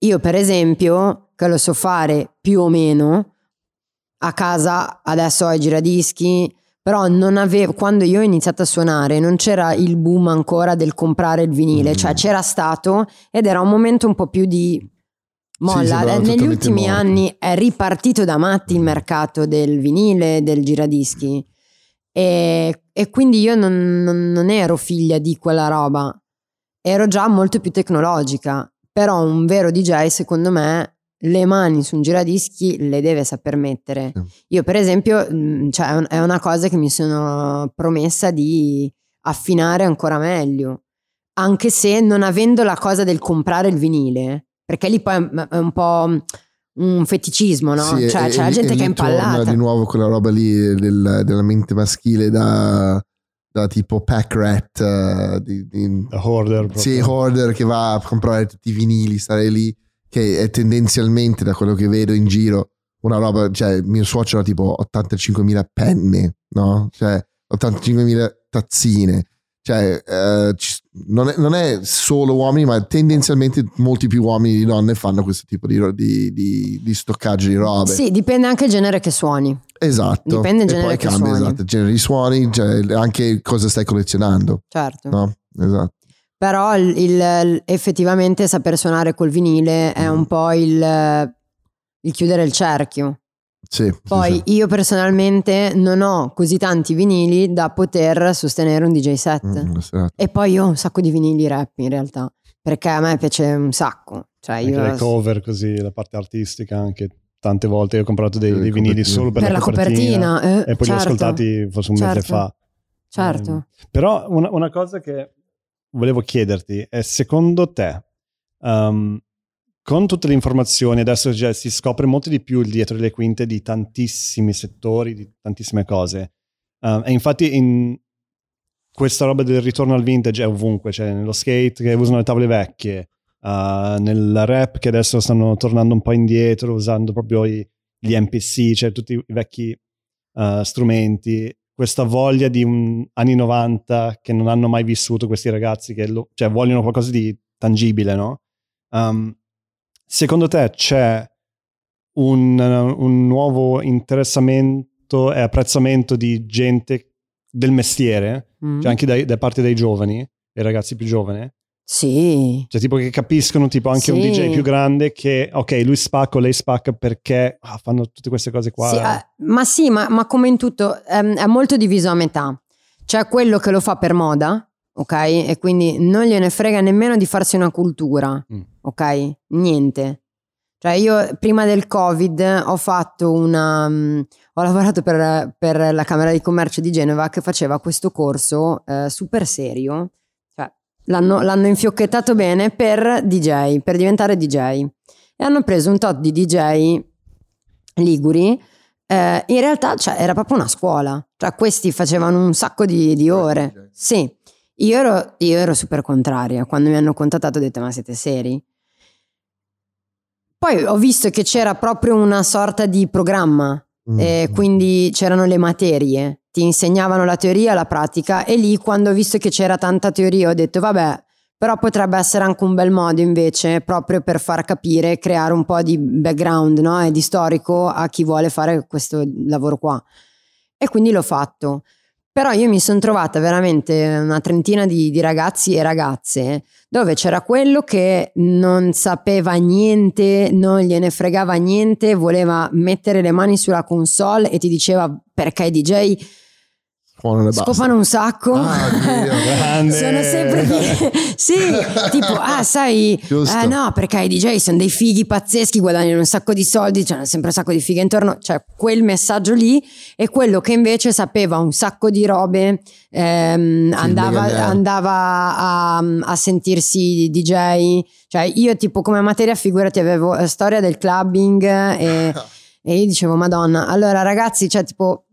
Io, per esempio, che lo so fare più o meno, a casa adesso ho i giradischi, però non avevo, quando io ho iniziato a suonare non c'era il boom ancora del comprare il vinile, mm. cioè c'era stato ed era un momento un po' più di molla. Sì, Negli ultimi morto. anni è ripartito da matti il mercato del vinile, del giradischi e, e quindi io non, non, non ero figlia di quella roba, ero già molto più tecnologica, però un vero DJ secondo me le mani su un giradischi le deve saper mettere. Io, per esempio, mm, cioè, è una cosa che mi sono promessa di affinare ancora meglio. Anche se non avendo la cosa del comprare il vinile, perché lì poi è un po' un feticismo, no? Sì, cioè, e, c'è la gente che è impallata. di nuovo quella roba lì del, della mente maschile da, da tipo pack rat, uh, di, di, hoarder. Proprio. Sì, hoarder che va a comprare tutti i vinili, stare lì che è tendenzialmente da quello che vedo in giro una roba, cioè mio suocero ha tipo 85.000 penne, no? Cioè 85.000 tazzine. Cioè, eh, non, è, non, è, solo uomini, ma tendenzialmente molti più uomini di donne fanno questo tipo di, di, di, di stoccaggio di robe. Sì, dipende anche il genere che suoni. Esatto. Dipende dal genere che cambia, suoni. Esatto, il genere di suoni, cioè anche cosa stai collezionando. Certo. No? Esatto. Però il, il, effettivamente saper suonare col vinile è un po' il, il chiudere il cerchio. Sì, Poi sì, sì. io personalmente non ho così tanti vinili da poter sostenere un DJ set. Mm, esatto. E poi io ho un sacco di vinili rap in realtà, perché a me piace un sacco. Cioè anche io... le cover così, la parte artistica anche. Tante volte ho comprato dei, dei vinili solo per, per la, la copertina, copertina eh, e poi certo. li ho certo. ascoltati forse un certo. mese fa. Certo. Eh, però una, una cosa che volevo chiederti secondo te, um, con tutte le informazioni, adesso già si scopre molto di più il dietro le quinte di tantissimi settori, di tantissime cose. Um, e infatti in questa roba del ritorno al vintage è ovunque, cioè nello skate che usano le tavole vecchie, uh, nel rap che adesso stanno tornando un po' indietro usando proprio i, gli NPC, cioè tutti i vecchi uh, strumenti questa voglia di un, anni 90 che non hanno mai vissuto questi ragazzi che lo, cioè, vogliono qualcosa di tangibile, no? Um, secondo te c'è un, un, nuovo interessamento e apprezzamento di gente del mestiere, mm. cioè anche da, da parte dei giovani, dei ragazzi più giovani? Sì. Cioè, tipo che capiscono, tipo anche sì. un DJ più grande che, ok, lui spacca o lei spacca perché ah, fanno tutte queste cose qua. Sì, eh, ma sì, ma, ma, come in tutto, ehm, è molto diviso a metà. C'è quello che lo fa per moda, ok? E quindi non gliene frega nemmeno di farsi una cultura, mm. ok? Niente. Cioè io prima del Covid ho fatto una... Um, ho lavorato per, per, la Camera di Commercio di Genova che faceva questo corso eh, super serio L'hanno, l'hanno infiocchettato bene per DJ, per diventare DJ. e hanno preso un tot di DJ liguri. Eh, in realtà cioè, era proprio una scuola, cioè questi facevano un sacco di, di ore. Sì, io ero, io ero super contraria. Quando mi hanno contattato ho detto ma siete seri? Poi ho visto che c'era proprio una sorta di programma, mm. eh, quindi c'erano le materie, ti insegnavano la teoria, la pratica e lì quando ho visto che c'era tanta teoria ho detto vabbè, però potrebbe essere anche un bel modo invece proprio per far capire, creare un po' di background no? e di storico a chi vuole fare questo lavoro qua. E quindi l'ho fatto. Però io mi sono trovata veramente una trentina di, di, ragazzi e ragazze dove c'era quello che non sapeva niente, non gliene fregava niente, voleva mettere le mani sulla console e ti diceva perché i DJ Scopano un sacco. Ah, sono sempre sì, tipo, ah, sai, eh, no, perché i DJ sono dei fighi pazzeschi, guadagnano un sacco di soldi, c'è sempre un sacco di fighe intorno. Cioè, quel messaggio lì è quello che invece sapeva un sacco di robe, ehm, andava, andava a, a, sentirsi DJ. Cioè, io, tipo, come materia, figurati, avevo la storia del clubbing e. e io dicevo, Madonna, allora ragazzi, cioè tipo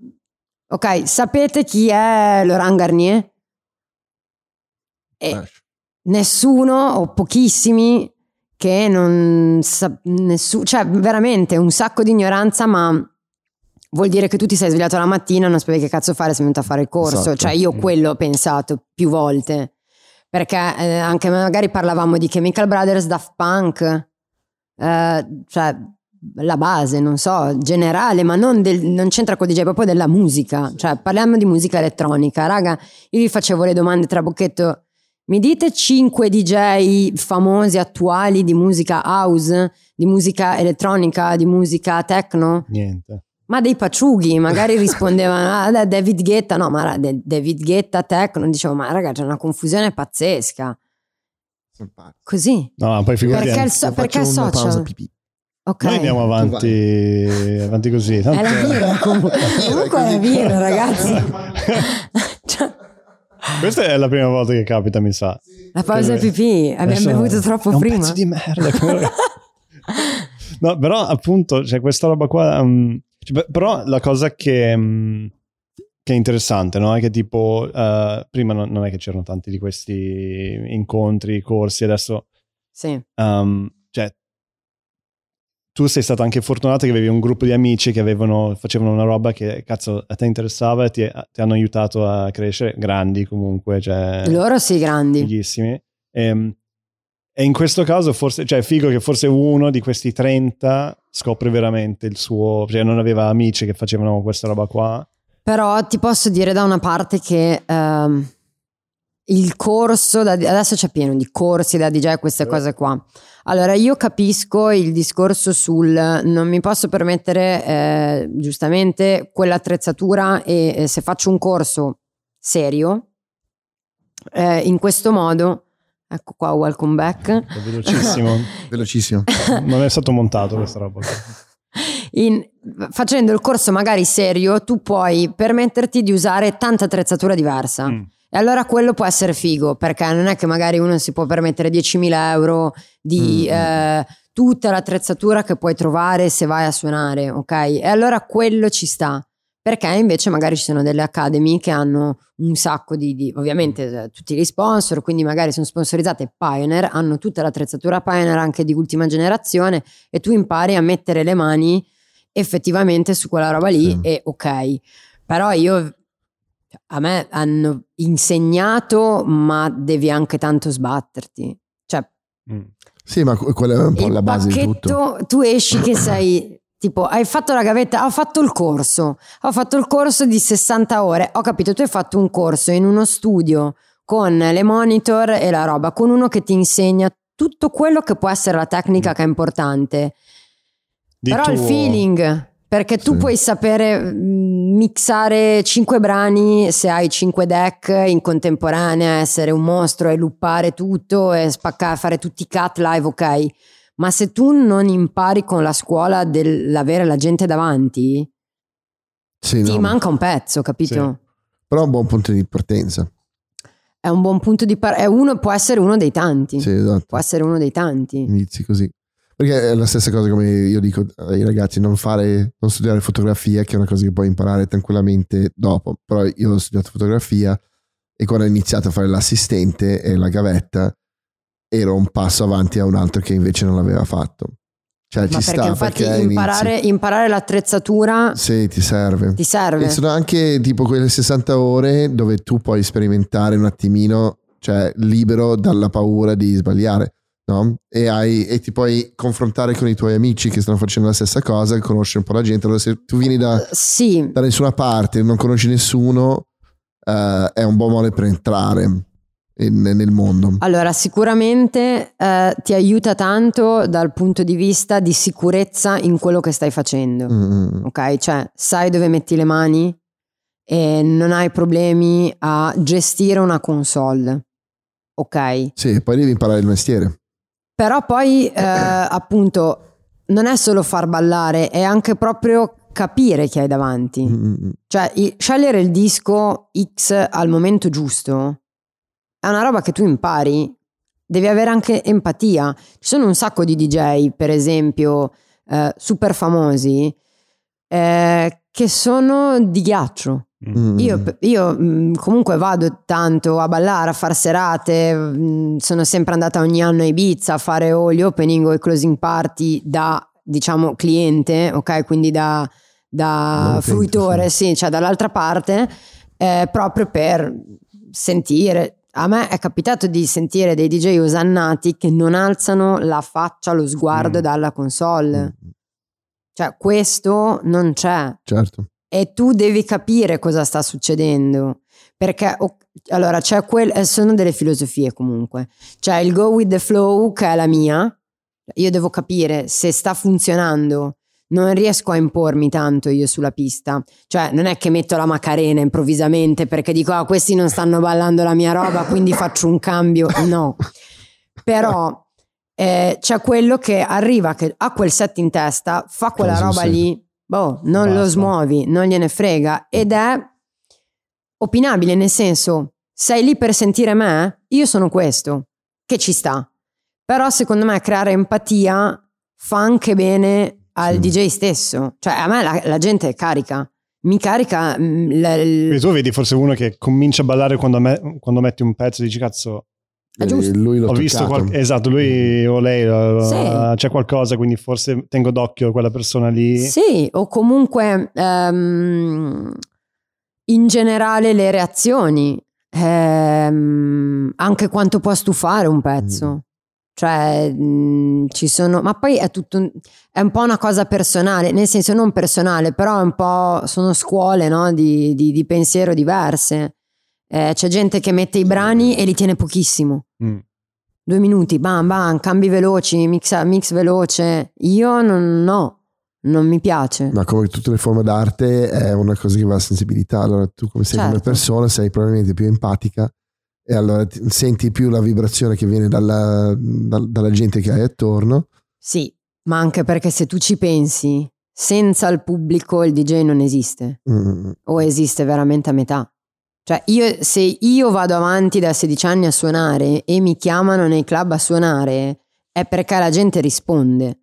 Ok, sapete chi è Laurent Garnier? E eh. nessuno o pochissimi che non sa, nessuno, cioè veramente un sacco di ignoranza, ma vuol dire che tu ti sei svegliato la mattina e non sapevi che cazzo fare, sei venuto a fare il corso. Esatto. Cioè io quello ho pensato più volte. Perché eh, anche magari parlavamo di Chemical Brothers, Daft Punk, eh, cioè la base, non so, generale, ma non, del, non c'entra col DJ, proprio della musica. Cioè, parliamo di musica elettronica. Raga, io vi facevo le domande tra bocchetto. Mi dite 5 DJ famosi, attuali di musica house, di musica elettronica, di musica techno? Niente. Ma dei paciughi, magari rispondevano, ah, David Guetta, no, ma David Guetta, techno, dicevo, ma raga, c'è una confusione pazzesca. Così. No, poi figurati. Perché il, so, perché il social? Ok. Noi andiamo avanti, avanti così. Tanto... È la birra comunque. comunque è la birra, ragazzi. cioè... Questa è la prima volta che capita, mi sa. La pausa che... pipì, abbiamo bevuto troppo un prima. Pezzo di merda. no, però appunto c'è questa roba qua. Um, cioè, però la cosa che, um, che, è interessante, no? È che tipo, uh, prima non, non, è che c'erano tanti di questi incontri, corsi, adesso... Sì. Um, cioè, tu sei stato anche fortunato che avevi un gruppo di amici che avevano, facevano una roba che cazzo a te interessava e ti, ti hanno aiutato a crescere, grandi comunque. Cioè, Loro sì, grandi. Fighissimi. E, ehm, e, in questo caso forse, cioè è figo che forse uno di questi 30 scopre veramente il suo, cioè non aveva amici che facevano questa roba qua. Però ti posso dire da una parte che... Um il corso, da, adesso c'è pieno di corsi da DJ, queste eh. cose qua. Allora io capisco il discorso sul non mi posso permettere eh, giustamente quell'attrezzatura e eh, se faccio un corso serio, eh, in questo modo, ecco qua, welcome back. È velocissimo. velocissimo. Non è stato montato questa roba. In, facendo il corso magari serio, tu puoi permetterti di usare tanta attrezzatura diversa. Mm e allora quello può essere figo, perché non è che magari uno si può permettere 10.000 euro di mm. eh, tutta l'attrezzatura che puoi trovare se vai a suonare, ok? E allora quello ci sta. Perché invece magari ci sono delle academy che hanno un sacco di, di ovviamente eh, tutti gli sponsor, quindi magari sono sponsorizzate Pioneer, hanno tutta l'attrezzatura Pioneer anche di ultima generazione e tu impari a mettere le mani effettivamente su quella roba lì sì. e ok. Però io a me hanno insegnato, ma devi anche tanto sbatterti. Cioè, mm. Sì, ma quella è un po' la base di tutto. Tu esci che sei tipo, hai fatto la gavetta, ho fatto il corso, ho fatto il corso di 60 ore. Ho capito, tu hai fatto un corso in uno studio con le monitor e la roba, con uno che ti insegna tutto quello che può essere la tecnica mm. che è importante. Di Però tuo... il feeling perché tu sì. puoi sapere mm, mixare cinque brani se hai cinque deck in contemporanea, essere un mostro e luppare tutto e spaccare, fare tutti i cut live, ok. Ma se tu non impari con la scuola dell'avere la gente davanti, sì, ti no. manca un pezzo, capito? Sì. Però è un buon punto di partenza. È un buon punto di partenza. Può essere uno dei tanti. Sì, esatto. Può essere uno dei tanti. Inizi così. Perché è la stessa cosa come io dico ai ragazzi, non fare, non studiare fotografia, che è una cosa che puoi imparare tranquillamente dopo. Però io ho studiato fotografia e quando ho iniziato a fare l'assistente e la gavetta, ero un passo avanti a un altro che invece non l'aveva fatto. Cioè, Ma ci perché sta infatti perché imparare, imparare l'attrezzatura Sì, ti serve. ti serve. E sono anche tipo quelle 60 ore dove tu puoi sperimentare un attimino, cioè libero dalla paura di sbagliare, no? E, hai, e ti puoi confrontare con i tuoi amici che stanno facendo la stessa cosa, conosci un po' la gente. Allora, se tu vieni da, Sì, da nessuna parte, non conosci nessuno, eh, è un buon modo per entrare in- nel mondo. allora sicuramente eh, ti aiuta tanto dal punto di vista di sicurezza in quello che stai facendo. Mm, Ok, cioè sai dove metti le mani e non hai problemi a gestire una console. Ok, Sì, poi devi imparare il mestiere. Però poi eh, appunto non è solo far ballare, è anche proprio capire chi hai davanti. Mm, Cioè, i- scegliere il disco X al momento giusto è una roba che tu impari. Devi avere anche empatia. Ci sono un sacco di DJ, per esempio, eh, super famosi, eh, che sono di ghiaccio. Mm. Io, io, mh, comunque vado tanto a ballare, a far serate, mh, sono sempre andata ogni anno a Ibiza a fare o gli opening o i closing party da, diciamo, cliente, ok? Quindi da, da fruitore, sì, cioè dall'altra parte, eh, proprio per sentire. A me è capitato di sentire dei DJ osannati che non alzano la faccia, lo sguardo Mm. dalla console. Cioè, questo non c'è Certo. E tu devi capire cosa sta succedendo. Perché o- allora c'è quel, eh, sono delle filosofie comunque. C'è il go with the flow, che è la mia. Io devo capire se sta funzionando. Non riesco a impormi tanto io sulla pista. Cioè, non è che metto la macarena improvvisamente perché dico, ah, questi non stanno ballando la mia roba, quindi faccio un cambio. No. Però eh, c'è quello che arriva, che ha quel set in testa, fa quella roba lì, boh, non lo Basta. smuovi, non gliene frega. Ed è opinabile, nel senso, sei lì per sentire me? Io sono questo, che ci sta. Però secondo me creare empatia fa anche bene al Sì. DJ stesso. Cioè, a me la, la gente è carica. Mi carica mm, l- l- tu vedi forse uno che comincia a ballare quando, me- quando metti un pezzo e dici cazzo, È giusto. Eh, Lui l'ho ho visto qual- esatto, lui o lei uh, Sì. c'è qualcosa, quindi forse tengo d'occhio quella persona lì. Sì, o comunque ehm, in generale le reazioni, ehm, anche quanto può stufare un pezzo. Mm. Cioè, mh, ci sono, ma poi è tutto, un- è un po' una cosa personale, nel senso non personale, però è un po', sono scuole no? di, di- di pensiero diverse. Eh, c'è gente che mette i brani e li tiene pochissimo Mm. due minuti, bam bam, cambi veloci, mix, mix veloce. Io non, no, non mi piace. Ma come tutte le forme d'arte è una cosa che va a sensibilità. Allora tu come sei come Certo. persona sei probabilmente più empatica e allora ti- senti più la vibrazione che viene dalla, dal- dalla gente che hai attorno. Sì, ma anche perché se tu ci pensi, senza il pubblico il DJ non esiste, Mm, o esiste veramente a metà. Cioè, io, se io vado avanti da 16 anni a suonare e mi chiamano nei club a suonare, è perché la gente risponde.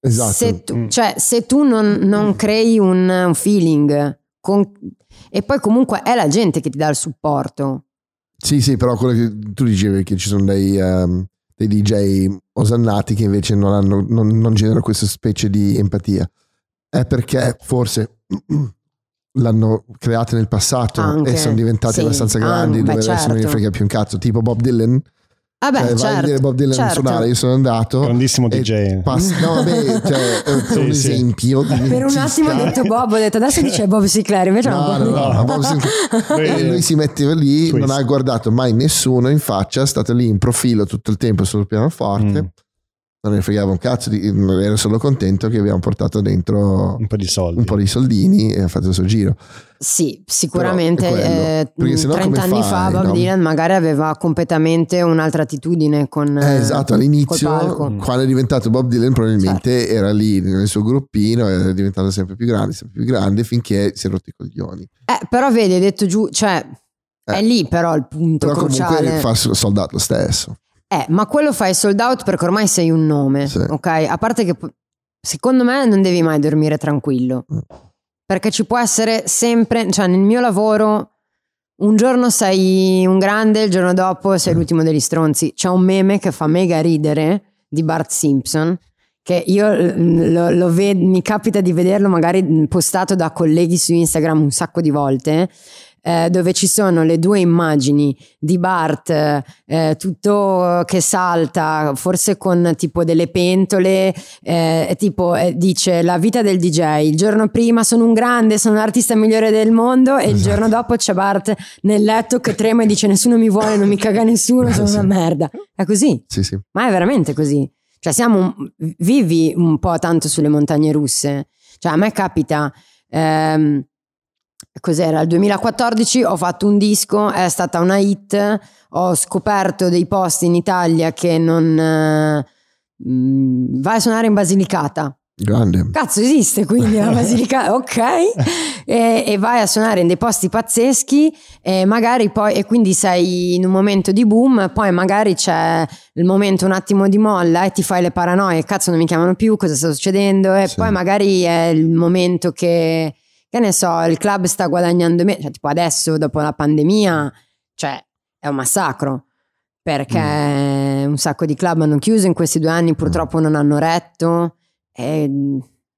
esatto. Se tu, Mm. cioè, se tu non, non crei un, un feeling, con- e poi comunque è la gente che ti dà il supporto. Sì, sì, però quello che tu dicevi che ci sono dei, ehm, dei DJ osannati che invece non, hanno, non, non generano questa specie di empatia. È perché forse l'hanno creata nel passato Anche, e sono diventati sì, abbastanza anche, grandi beh, dove adesso non gli certo. frega più un cazzo. Tipo Bob Dylan. Ah beh, Cioè, vai a certo, vedere Bob Dylan certo. suonare, io sono andato. Grandissimo DJ. pass- no, vabbè, cioè, è Sì, un sì. esempio. di Per un attimo ho detto Bob, ho detto adesso dice Bob Sinclair, invece No, no, no, no, No. Bob Sinclair. Lui- E lui si metteva lì, Twist. non ha guardato mai nessuno in faccia, è stato lì in profilo tutto il tempo sul pianoforte. Mm. Non ne fregava un cazzo, di, ero solo contento che abbiamo portato dentro un po' di soldi. un po' di soldini e ha fatto il suo giro. Sì, sicuramente è eh, Perché sennò 30 come anni fai, fa Bob no? Dylan magari aveva completamente un'altra attitudine con Eh, eh, esatto, all'inizio. Mm. quando è diventato Bob Dylan, probabilmente Certo. era lì nel suo gruppino, era diventato sempre più grande, sempre più grande, finché si è rotto i coglioni. Eh, però vedi, hai detto giù, cioè è Eh. lì però il punto Però cruciale. comunque fa soldato lo stesso. Eh, ma quello fai sold out perché ormai sei un nome, Sì. ok? A parte che secondo me non devi mai dormire tranquillo. Mm. Perché ci può essere sempre, cioè nel mio lavoro un giorno sei un grande, il giorno dopo sei Mm. l'ultimo degli stronzi. C'è un meme che fa mega ridere di Bart Simpson che io mm, lo, lo ved- mi capita di vederlo magari postato da colleghi su Instagram un sacco di volte eh, dove ci sono le due immagini di Bart eh, tutto che salta, forse con tipo delle pentole, eh, tipo eh, dice la vita del DJ, il giorno prima sono un grande, sono l'artista migliore del mondo e il Esatto. giorno dopo c'è Bart nel letto che trema e dice nessuno mi vuole, non mi caga nessuno, sono Sì. una merda. È così, Sì, sì. ma è veramente così. Cioè siamo vivi un po' tanto sulle montagne russe. Cioè a me capita... ehm, Cos'era? Il 2014 ho fatto un disco, è stata una hit, ho scoperto dei posti in Italia che non... eh, mm, vai a suonare in Basilicata. Grande. Cazzo esiste quindi la Basilicata, ok? E, e vai a suonare in dei posti pazzeschi e magari poi, e quindi sei in un momento di boom, poi magari c'è il momento un attimo di molla e ti fai le paranoie, cazzo non mi chiamano più, cosa sta succedendo? E Sì. poi magari è il momento che, che ne so, il club sta guadagnando meno, cioè tipo adesso dopo la pandemia, cioè è un massacro. Perché un sacco di club hanno chiuso in questi due anni, purtroppo non hanno retto e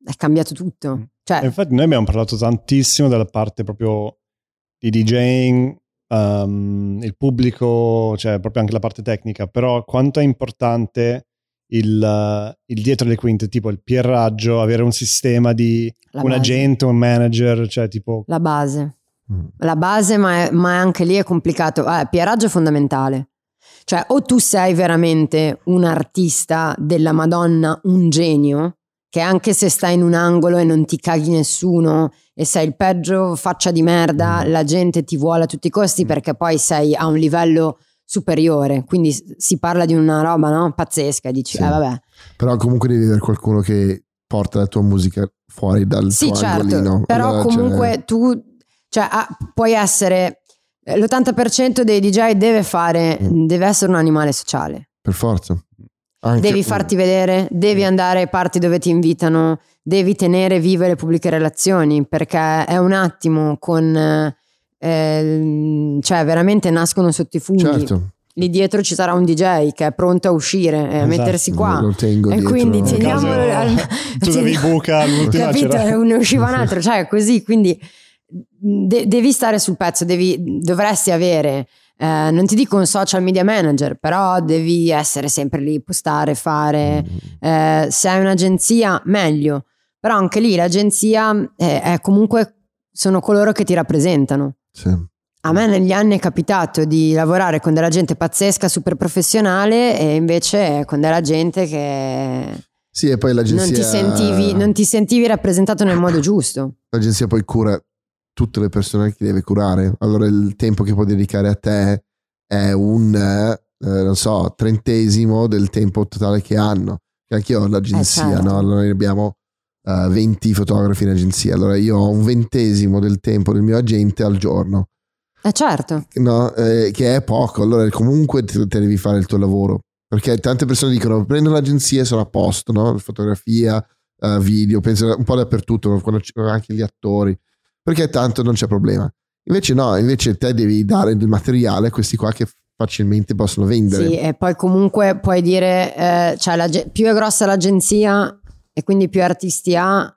è cambiato tutto. Cioè, E infatti noi abbiamo parlato tantissimo della parte proprio di DJing, ehm, il pubblico, cioè proprio anche la parte tecnica, però quanto è importante il, eh, il dietro le quinte, tipo il pierraggio, avere un sistema di La un base. agente, un manager, cioè tipo... la base. Mm. La base, ma, è- ma anche lì è complicato. Ah, il pieraggio è fondamentale. Cioè, o tu sei veramente un artista della Madonna, un genio, che anche se stai in un angolo e non ti caghi nessuno e sei il peggio faccia di merda, Mm. la gente ti vuole a tutti i costi perché poi sei a un livello superiore. Quindi si parla di una roba no? pazzesca. Dici, Sì. eh vabbè. Però comunque devi avere qualcuno che porta la tua musica fuori dal Sì, tuo certo, angolino. però Allora, cioè, comunque tu cioè, ah, puoi essere eh, l'80% dei DJ deve fare Mm. deve essere un animale sociale. per forza. Anche- Devi farti vedere, devi andare ai party dove ti invitano, devi tenere vive le pubbliche relazioni perché è un attimo con eh, eh, cioè veramente nascono sotto i funghi. Certo, Lì dietro ci sarà un DJ che è pronto a uscire e a Esatto. mettersi qua. lo tengo E quindi In teniamolo al- tu davi buca all'ultima capito? c'era- Ne usciva un altro, cioè così, quindi de- devi stare sul pezzo, devi, dovresti avere, eh, non ti dico un social media manager, però devi essere sempre lì, postare, fare, eh, se hai un'agenzia meglio, però anche lì l'agenzia è, è comunque, sono coloro che ti rappresentano. Sì. A me negli anni è capitato di lavorare con della gente pazzesca, super professionale e invece con della gente che Sì, e poi l'agenzia, non ti, sentivi, non ti sentivi rappresentato nel modo giusto. l'agenzia poi cura tutte le persone che deve curare. Allora il tempo che può dedicare a te è un, eh, non so, trentesimo del tempo totale che hanno. Anche io ho l'agenzia, Eh, certo. no? Allora noi abbiamo eh, 20 fotografi in agenzia. Allora io ho un ventesimo del tempo del mio agente al giorno. Eh certo, no? Eh, che è poco, allora comunque te, te devi fare il tuo lavoro. Perché tante persone dicono prendo l'agenzia e sono a posto, no? fotografia, eh, video, penso un po' dappertutto, anche gli attori, perché tanto non c'è problema. Invece no, invece te devi dare del materiale a questi qua che facilmente possono vendere. sì, e poi comunque puoi dire, eh, cioè più è grossa l'agenzia e quindi più artisti ha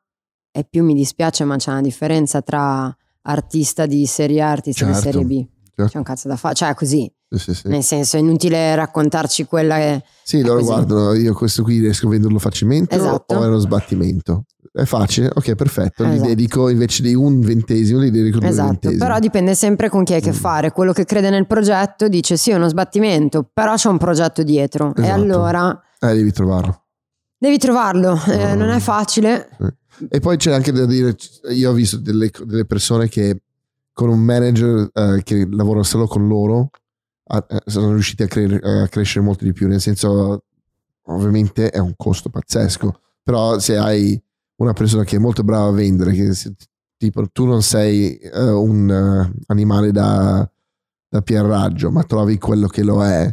e più mi dispiace, ma c'è una differenza tra artista di serie A e artista Certo, di serie B. certo. C'è un cazzo da fare, cioè così, Sì, sì, nel senso è inutile raccontarci quella che... Sì, loro così. guardano, io questo qui riesco a venderlo facilmente Esatto. o è uno sbattimento. È facile, ok, perfetto. Gli Esatto. dedico invece di un ventesimo, gli dedico due Esatto, ventesimi. però dipende sempre con chi hai che Mm. fare. Quello che crede nel progetto dice sì, è uno sbattimento, però c'è un progetto dietro. E Esatto. allora Eh, devi trovarlo. Devi trovarlo. Eh, non è facile. E poi c'è anche da dire, io ho visto delle, delle persone che con un manager eh, che lavora solo con loro a- eh, sono riusciti a, cre- a crescere molto di più, nel senso ovviamente è un costo pazzesco, però se hai una persona che è molto brava a vendere, che se- tipo tu non sei eh, un eh, animale da, da pierraggio, ma trovi quello che lo è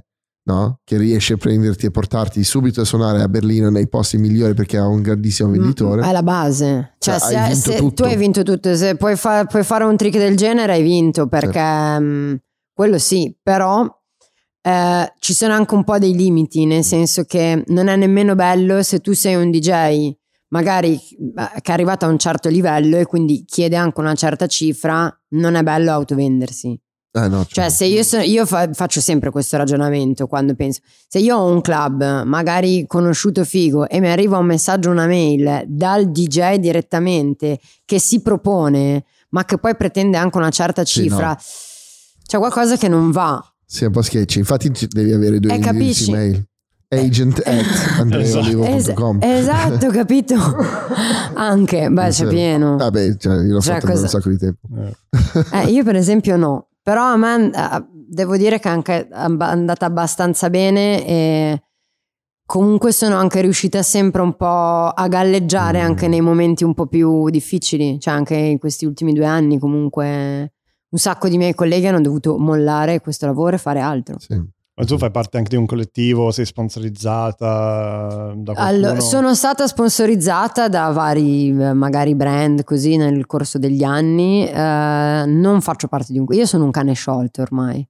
no? Che riesce a prenderti e portarti subito a suonare a Berlino nei posti migliori perché ha un grandissimo venditore. È la base. Cioè, Cioè, se, se tu hai vinto tutto, se puoi, fa- puoi fare un trick del genere, hai vinto perché mm, quello sì, però eh, ci sono anche un po' dei limiti, nel senso che non è nemmeno bello se tu sei un DJ magari che è arrivato a un certo livello e quindi chiede anche una certa cifra, non è bello autovendersi. Eh, no, Cioè, se io, sono- io fa- faccio sempre questo ragionamento quando penso, se io ho un club magari conosciuto figo e mi arriva un messaggio, una mail dal DJ direttamente che si propone, ma che poi pretende anche una certa Sì, cifra, no. c'è qualcosa che non va. Sì, è un po' sketchy. Infatti devi avere due Eh, indirizzi mail. Agent at andreaolivo.com Es- esatto, capito? anche, beh, c'è Sì. pieno. Vabbè, cioè, io l'ho Cioè, fatto per un cosa- sacco di tempo. Eh. Eh, io per esempio no, però a me eh, devo dire che è anche andata abbastanza bene e comunque sono anche riuscita sempre un po' a galleggiare Mm. anche nei momenti un po' più difficili, cioè anche in questi ultimi due anni comunque un sacco di miei colleghi hanno dovuto mollare questo lavoro e fare altro. Sì. Ma tu fai parte anche di un collettivo, sei sponsorizzata da qualcuno? Allora, sono stata sponsorizzata da vari eh, magari brand così nel corso degli anni. eh, non faccio parte di un. Io sono un cane sciolto ormai.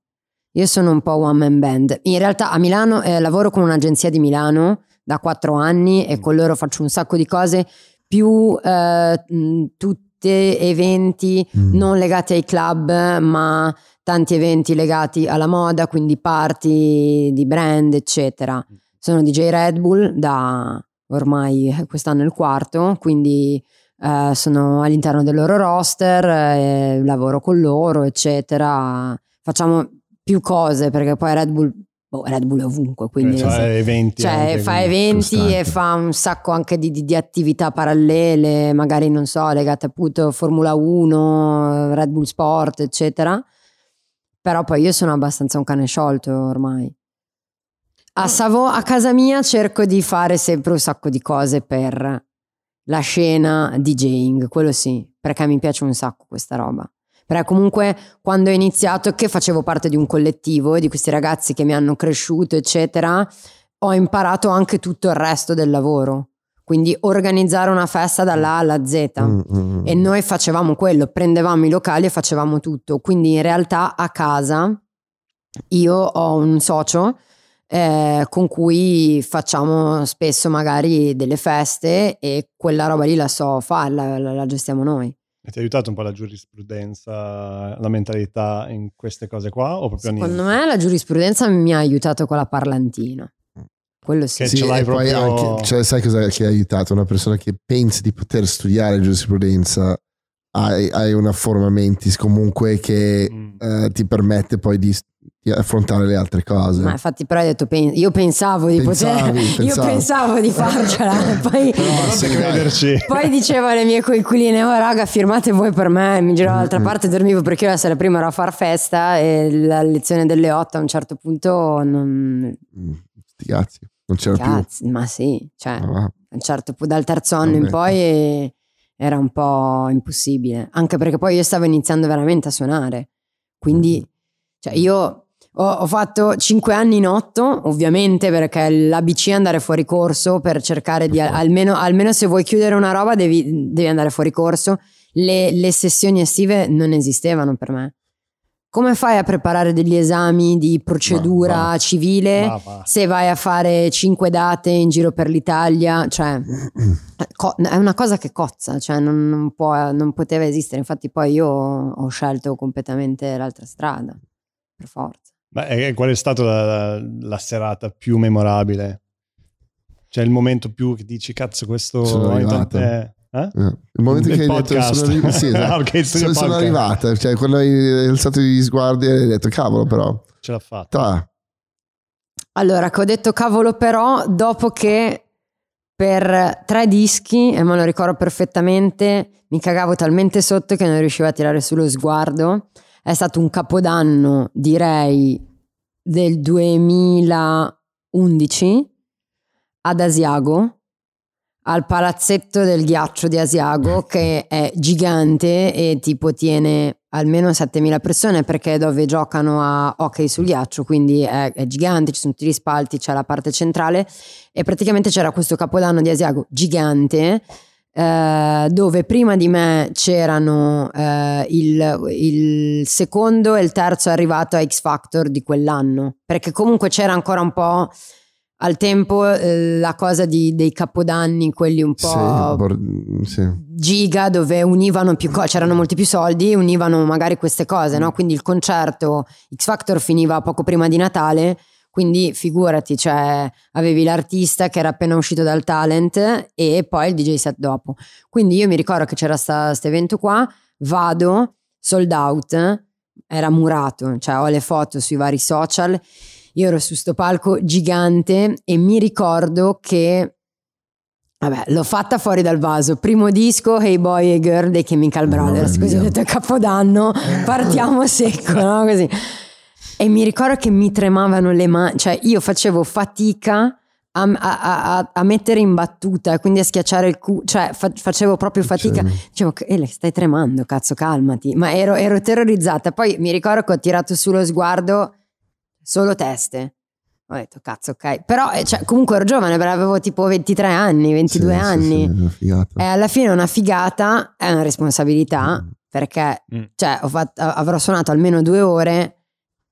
Io sono un po' one man band. In realtà a Milano eh, lavoro con un'agenzia di Milano da quattro anni e con loro faccio un sacco di cose più eh, mh, tutte eventi Mm. non legati ai club, ma tanti eventi legati alla moda, quindi party di brand, eccetera. Sono DJ Red Bull da ormai eh, quest'anno il quarto, quindi eh, sono all'interno del loro roster, eh, lavoro con loro, eccetera. Facciamo più cose perché poi Red Bull, boh, Red Bull è ovunque, quindi Eh, cioè, eventi cioè, fa quindi. eventi costante. e fa un sacco anche di, di- di attività parallele, magari non so, legate appunto a Formula 1, Red Bull Sport, eccetera. Però poi io sono abbastanza un cane sciolto ormai. A, Savo- a casa mia cerco di fare sempre un sacco di cose per la scena DJing, quello sì, perché mi piace un sacco questa roba. Perché comunque quando ho iniziato, che facevo parte di un collettivo e di questi ragazzi che mi hanno cresciuto, eccetera, ho imparato anche tutto il resto del lavoro. Quindi organizzare una festa dalla A alla Z. Mm, mm, E noi facevamo quello, prendevamo i locali e facevamo tutto. Quindi in realtà a casa io ho un socio eh, con cui facciamo spesso magari delle feste e quella roba lì la so fare, la, la- la gestiamo noi. E ti ha aiutato un po' la giurisprudenza, la mentalità in queste cose qua? O proprio Secondo niente? me la giurisprudenza mi ha aiutato con la parlantina. Quello sì. Che Sì, ce l'hai poi proprio- anche, cioè, sai cosa che ha aiutato? Una persona che pensa di poter studiare giurisprudenza hai, hai una forma mentis comunque che Mm. eh, ti permette poi di, di affrontare le altre cose. Ma infatti però hai detto, pen- io pensavo di Pensavi, poter, io pensavi. pensavo di farcela, poi, sì, crederci. poi dicevo alle mie coinquiline, oh raga firmate voi per me, mi giravo dall'altra Mm-mm. parte, dormivo perché io essere prima ero a far festa e la lezione delle 8 a un certo punto non... Mm, sti cazzi, non c'era Cazzo, ma sì, cioè... più. Ah, certo dal terzo anno in poi era un po' impossibile anche perché poi io stavo iniziando veramente a suonare quindi cioè io ho, ho fatto 5 anni in 8 ovviamente perché l'ABC è andare fuori corso per cercare di almeno, almeno se vuoi chiudere una roba devi, devi andare fuori corso. Le, le sessioni estive non esistevano per me come fai a preparare degli esami di procedura Ma va. civile Ma se vai a fare cinque date in giro per l'Italia, cioè co- è una cosa che cozza, cioè non, non può- non poteva esistere. Infatti, poi io ho scelto completamente l'altra strada, per forza. Ma e qual è stata la, la serata più memorabile? Cioè il momento più che dici, cazzo, questo... Sono arrivato. Eh? Eh, Il momento che hai detto sono, arri- sì, esatto. Ok, studio sono, sono arrivata, cioè quando hai alzato gli sguardi e hai detto cavolo però, Ce l'ha fatta. tra, Allora, che ho detto cavolo, però, dopo che per tre dischi, e me lo ricordo perfettamente, mi cagavo talmente sotto che non riuscivo a tirare sullo sguardo. È stato un capodanno, direi, del 2011 ad Asiago, al palazzetto del ghiaccio di Asiago, che è gigante e tipo tiene almeno 7000 persone perché è dove giocano a hockey sul ghiaccio, quindi è, è, gigante, ci sono tutti gli spalti, c'è la parte centrale e praticamente c'era questo capodanno di Asiago gigante eh, dove prima di me c'erano eh, il, il, secondo e il terzo arrivato a X Factor di quell'anno, perché comunque c'era ancora un po' al tempo eh, la cosa di, dei capodanni, quelli un po' sì, sì. giga, dove univano più cose, c'erano molti più soldi, univano magari queste cose, no? Quindi il concerto X Factor finiva poco prima di Natale quindi figurati, cioè avevi l'artista che era appena uscito dal talent e poi il DJ set dopo. Quindi io mi ricordo che c'era questo evento qua, vado, sold out, era murato, cioè ho le foto sui vari social. Io ero su sto palco gigante e mi ricordo che Vabbè, l'ho fatta fuori dal vaso. Primo disco, Hey Boy e Girl dei Chemical Brothers. Così ho detto Capodanno, partiamo secco, no? Così. E mi ricordo che mi tremavano le mani, cioè io facevo fatica a, a, a, a mettere in battuta, quindi a schiacciare il culo, cioè fa, facevo proprio fatica. Dicevo, eh, stai tremando, cazzo, calmati. Ma ero, ero terrorizzata. Poi mi ricordo che ho tirato sullo sguardo solo teste. Ho detto, cazzo, ok. Però eh, cioè, comunque ero giovane, avevo tipo 23 anni, 22 sì, anni. Sì, sì, e alla fine una figata è una responsabilità, mm. perché mm. Cioè, fatto, avrò suonato almeno due ore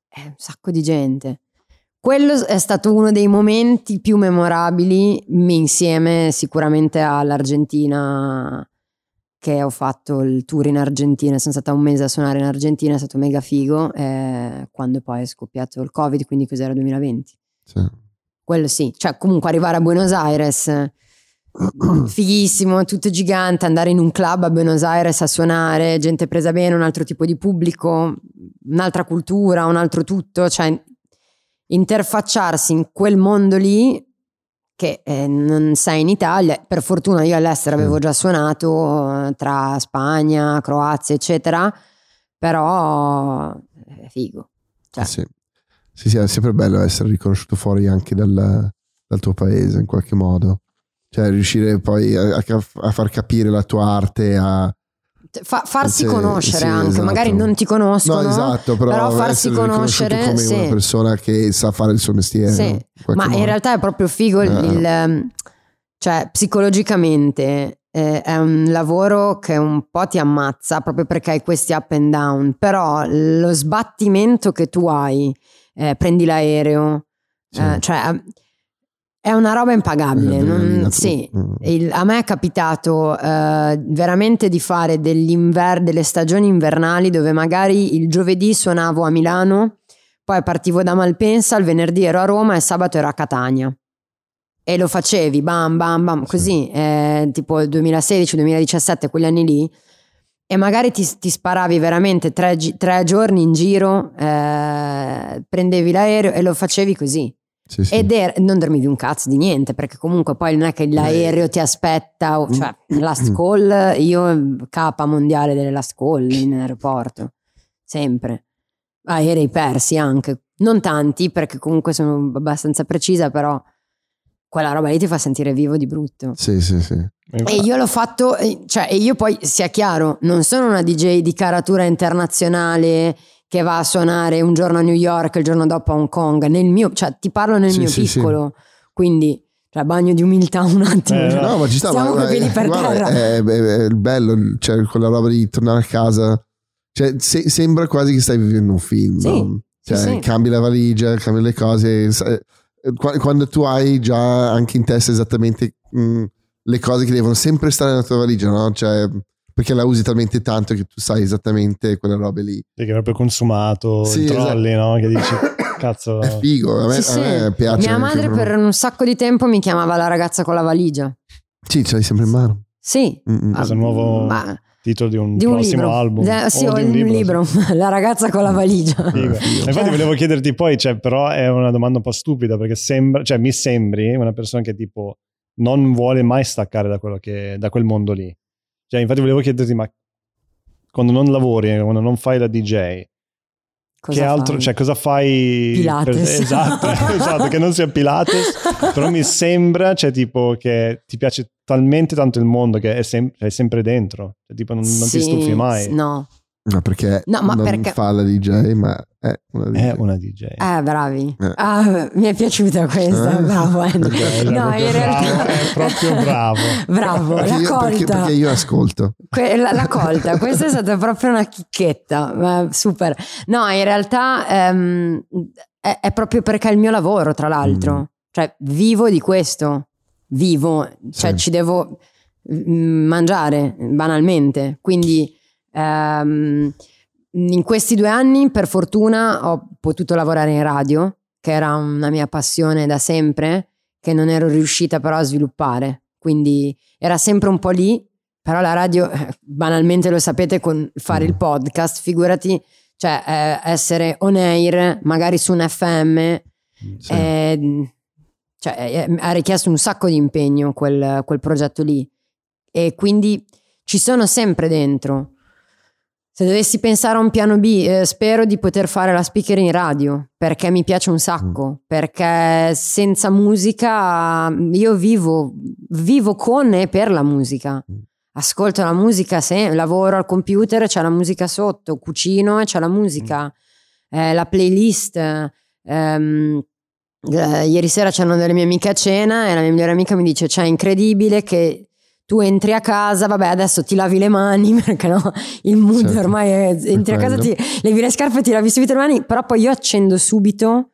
è un sacco di gente. Quello è stato uno dei momenti più memorabili insieme sicuramente all'Argentina che ho fatto il tour in Argentina, sono stata un mese a suonare in Argentina, è stato mega figo, eh, quando poi è scoppiato il Covid, quindi cos'era 2020. Sì. Quello sì, cioè comunque arrivare a Buenos Aires, fighissimo, tutto gigante, andare in un club a Buenos Aires a suonare, gente presa bene, un altro tipo di pubblico, un'altra cultura, un altro tutto, cioè interfacciarsi in quel mondo lì che eh, non sei in Italia, per fortuna io all'estero avevo già suonato eh, tra Spagna, Croazia, eccetera, però è eh, figo. Cioè. Sì. sì. sì, è sempre bello essere riconosciuto fuori anche dal, dal tuo paese in qualche modo. Cioè riuscire poi a, a far capire la tua arte a, Fa, farsi sì, conoscere sì, anche, esatto. magari non ti conoscono, no, esatto, però, però farsi conoscere come sì. una persona che sa fare il suo mestiere. Sì. Ma modo. in realtà è proprio figo il, eh. il ehm, cioè psicologicamente eh, è un lavoro che un po' ti ammazza proprio perché hai questi up and down, però lo sbattimento che tu hai, eh, prendi l'aereo, eh, cioè è una roba impagabile. Non, sì, mm. il, a me è capitato eh, veramente di fare delle stagioni invernali dove magari il giovedì suonavo a Milano, poi partivo da Malpensa, il venerdì ero a Roma e sabato ero a Catania. E lo facevi bam bam bam, così, eh, tipo 2016-2017, quegli anni lì. E magari ti, ti sparavi veramente tre, tre, giorni in giro, eh, prendevi l'aereo e lo facevi così. Sì, sì. Ed er- non dormivi un cazzo di niente, perché comunque poi non è che l'aereo ti aspetta, o, cioè last call, io capa mondiale delle last call in aeroporto, sempre. Aerei persi anche, non tanti perché comunque sono abbastanza precisa, però quella roba lì ti fa sentire vivo di brutto. Sì, sì, sì. E io l'ho fatto, cioè, e io poi, sia chiaro, non sono una DJ di caratura internazionale che va a suonare un giorno a New York, il giorno dopo a Hong Kong, nel mio, cioè ti parlo nel sì, mio sì, piccolo, sì. quindi cioè, bagno di umiltà un attimo. Eh, no, ma ci sta, Siamo ma, piedi per guarda, terra. È, è, è, bello, cioè quella roba di tornare a casa, cioè se, sembra quasi che stai vivendo un film, no? cioè cambi la valigia, cambi le cose, quando tu hai già anche in testa esattamente mh, le cose che devono sempre stare nella tua valigia, no? Cioè perché la usi talmente tanto che tu sai esattamente quelle robe lì. Perché è proprio consumato, sì, i trolli, esatto. no? Che dici, cazzo... È figo, a me, sì, a me piace. Mia madre per un sacco di tempo mi chiamava la ragazza con la valigia. Sì, ce l'hai sempre in mano. Sì. Questo è il nuovo... Ma titolo di un, di un prossimo libro. album. Eh, sì, ho un, libro, libro. Sì. La ragazza con la valigia. Sì, Infatti volevo chiederti poi, cioè, però è una domanda un po' stupida perché sembra, cioè, mi sembri una persona che tipo non vuole mai staccare da, che, da quel mondo lì. Cioè, infatti volevo chiederti, ma quando non lavori, quando non fai la DJ, Cosa che altro, fai? cioè cosa fai? Pilates. Per, esatto, esatto, che non sia Pilates, però mi sembra, cioè tipo che ti piace talmente tanto il mondo che è, sem- è sempre dentro, cioè, tipo non, non sì, ti stufi mai. No, No, perché No, ma non perché- fa la DJ, ma è una DJ. È una DJ. Eh, bravi. Eh. Ah, mi è piaciuta questa, Eh. bravo Andy. È No, proprio in realtà... bravo, è proprio bravo. Bravo, Perché l'ha io, perché- colta. perché io ascolto. Que- la, la colta, questa è stata proprio una chicchetta, ma super. No, in realtà ehm, è, è proprio perché è il mio lavoro, tra l'altro. Mm. Cioè, vivo di questo, vivo, cioè Sì. ci devo mm, mangiare banalmente. Quindi ehm, in questi due anni, per fortuna, ho potuto lavorare in radio, che era una mia passione da sempre, che non ero riuscita però a sviluppare. Quindi era sempre un po' lì, però la radio, eh, banalmente lo sapete, con fare il podcast, figurati, cioè eh, essere on air, magari su un FM, Sì. eh, cioè, eh, ha richiesto un sacco di impegno quel, quel progetto lì. E quindi ci sono sempre dentro. Se dovessi pensare a un piano B, eh, spero di poter fare la speaker in radio perché mi piace un sacco. Perché senza musica io vivo, vivo con e per la musica. Ascolto la musica, se lavoro al computer, c'è la musica sotto, cucino e c'è la musica, Eh, la playlist. ehm, eh, ieri sera c'erano delle mie amiche a cena e la mia migliore amica mi dice: Cioè, è incredibile che tu entri a casa, vabbè, adesso ti lavi le mani perché no, il mood Certo, ormai è, entri a casa, ti levi le scarpe, ti lavi subito le mani, però poi io accendo subito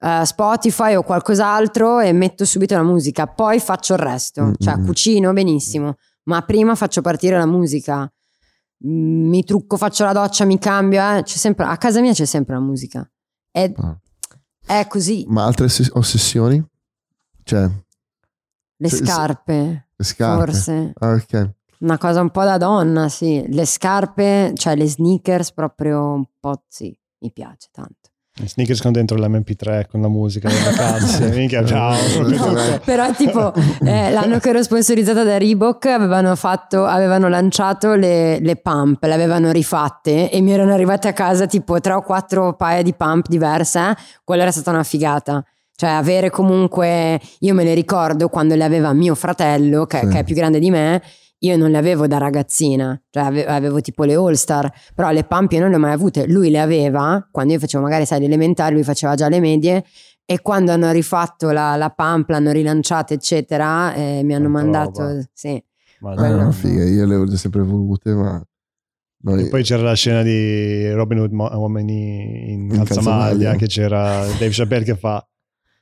eh, Spotify o qualcos'altro e metto subito la musica, poi faccio il resto, Mm, cioè mm, mm. cucino benissimo, ma prima faccio partire la musica. Mm, Mi trucco, faccio la doccia, mi cambio, eh, c'è sempre, a casa mia c'è sempre la musica. È, Ah. è così. Ma altre oss- ossessioni? Cioè, Le se- scarpe, le scarpe. forse. Ah, ok. Una cosa un po' da donna, sì. Le scarpe, cioè le sneakers, proprio un po' sì, mi piace tanto. I sneakers con dentro l'MP3 con la musica delle vacanze. Minchia, ciao. No. Però tipo eh, l'anno che ero sponsorizzata da Reebok avevano, fatto, avevano lanciato le, le pump, le avevano rifatte e mi erano arrivate a casa tipo tre o quattro paia di pump diverse. eh. Quella era stata una figata. Cioè avere comunque, io me le ricordo quando le aveva mio fratello che, Sì. che è più grande di me, io non le avevo da ragazzina, cioè ave- avevo, tipo le All Star, però le pump io non le ho mai avute. Lui le aveva quando io facevo magari sai le elementari, lui faceva già le medie e quando hanno rifatto la, la pump, l'hanno rilanciata eccetera, eh, mi hanno Tanta mandato... roba. Sì. Ma Ah, Quello- no, figa, io le ho sempre volute, ma... noi- E poi c'era la scena di Robin Hood Uomini in, In calzamaglia, calzamaglia. che c'era Dave Chappelle che fa.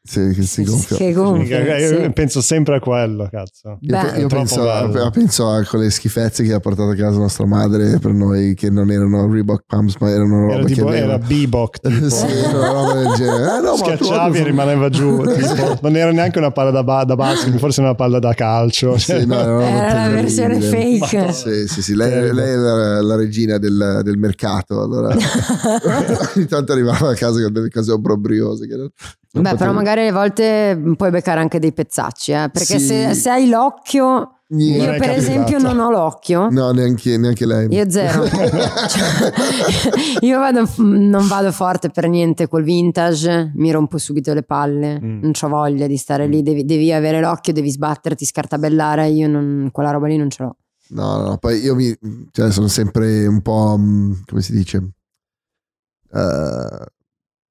Sì, che si gonfia. Che gonfia, io sì. penso sempre a quello, cazzo. Beh. io penso, a, penso a quelle schifezze che ha portato a casa nostra madre per noi, che non erano Reebok Pumps, ma erano roba Era, tipo, che era tipo. sì, era roba del genere. Eh, no, ma Schiacciavi e rimaneva giù. tipo, non era neanche una palla da, ba- da basket, forse una palla da calcio. Sì, no, era, Era la versione fake. Sì, sì, sì, lei, lei è la, la regina del, del mercato. Allora, ogni tanto arrivava a casa con delle cose obbrobriose. Che non, Beh, però potevo- magari a volte puoi beccare anche dei pezzacci, eh, perché Sì. se, se hai l'occhio, Niente. io è per esempio non ho l'occhio. No, neanche, neanche lei. Io zero. Cioè, io vado, non vado forte per niente col vintage, mi rompo subito le palle, Mm. non ho voglia di stare lì, devi, devi avere l'occhio, devi sbatterti, scartabellare, io non, quella roba lì non ce l'ho. No, no, no, poi io mi, cioè, sono sempre un po', mh, come si dice, Eh,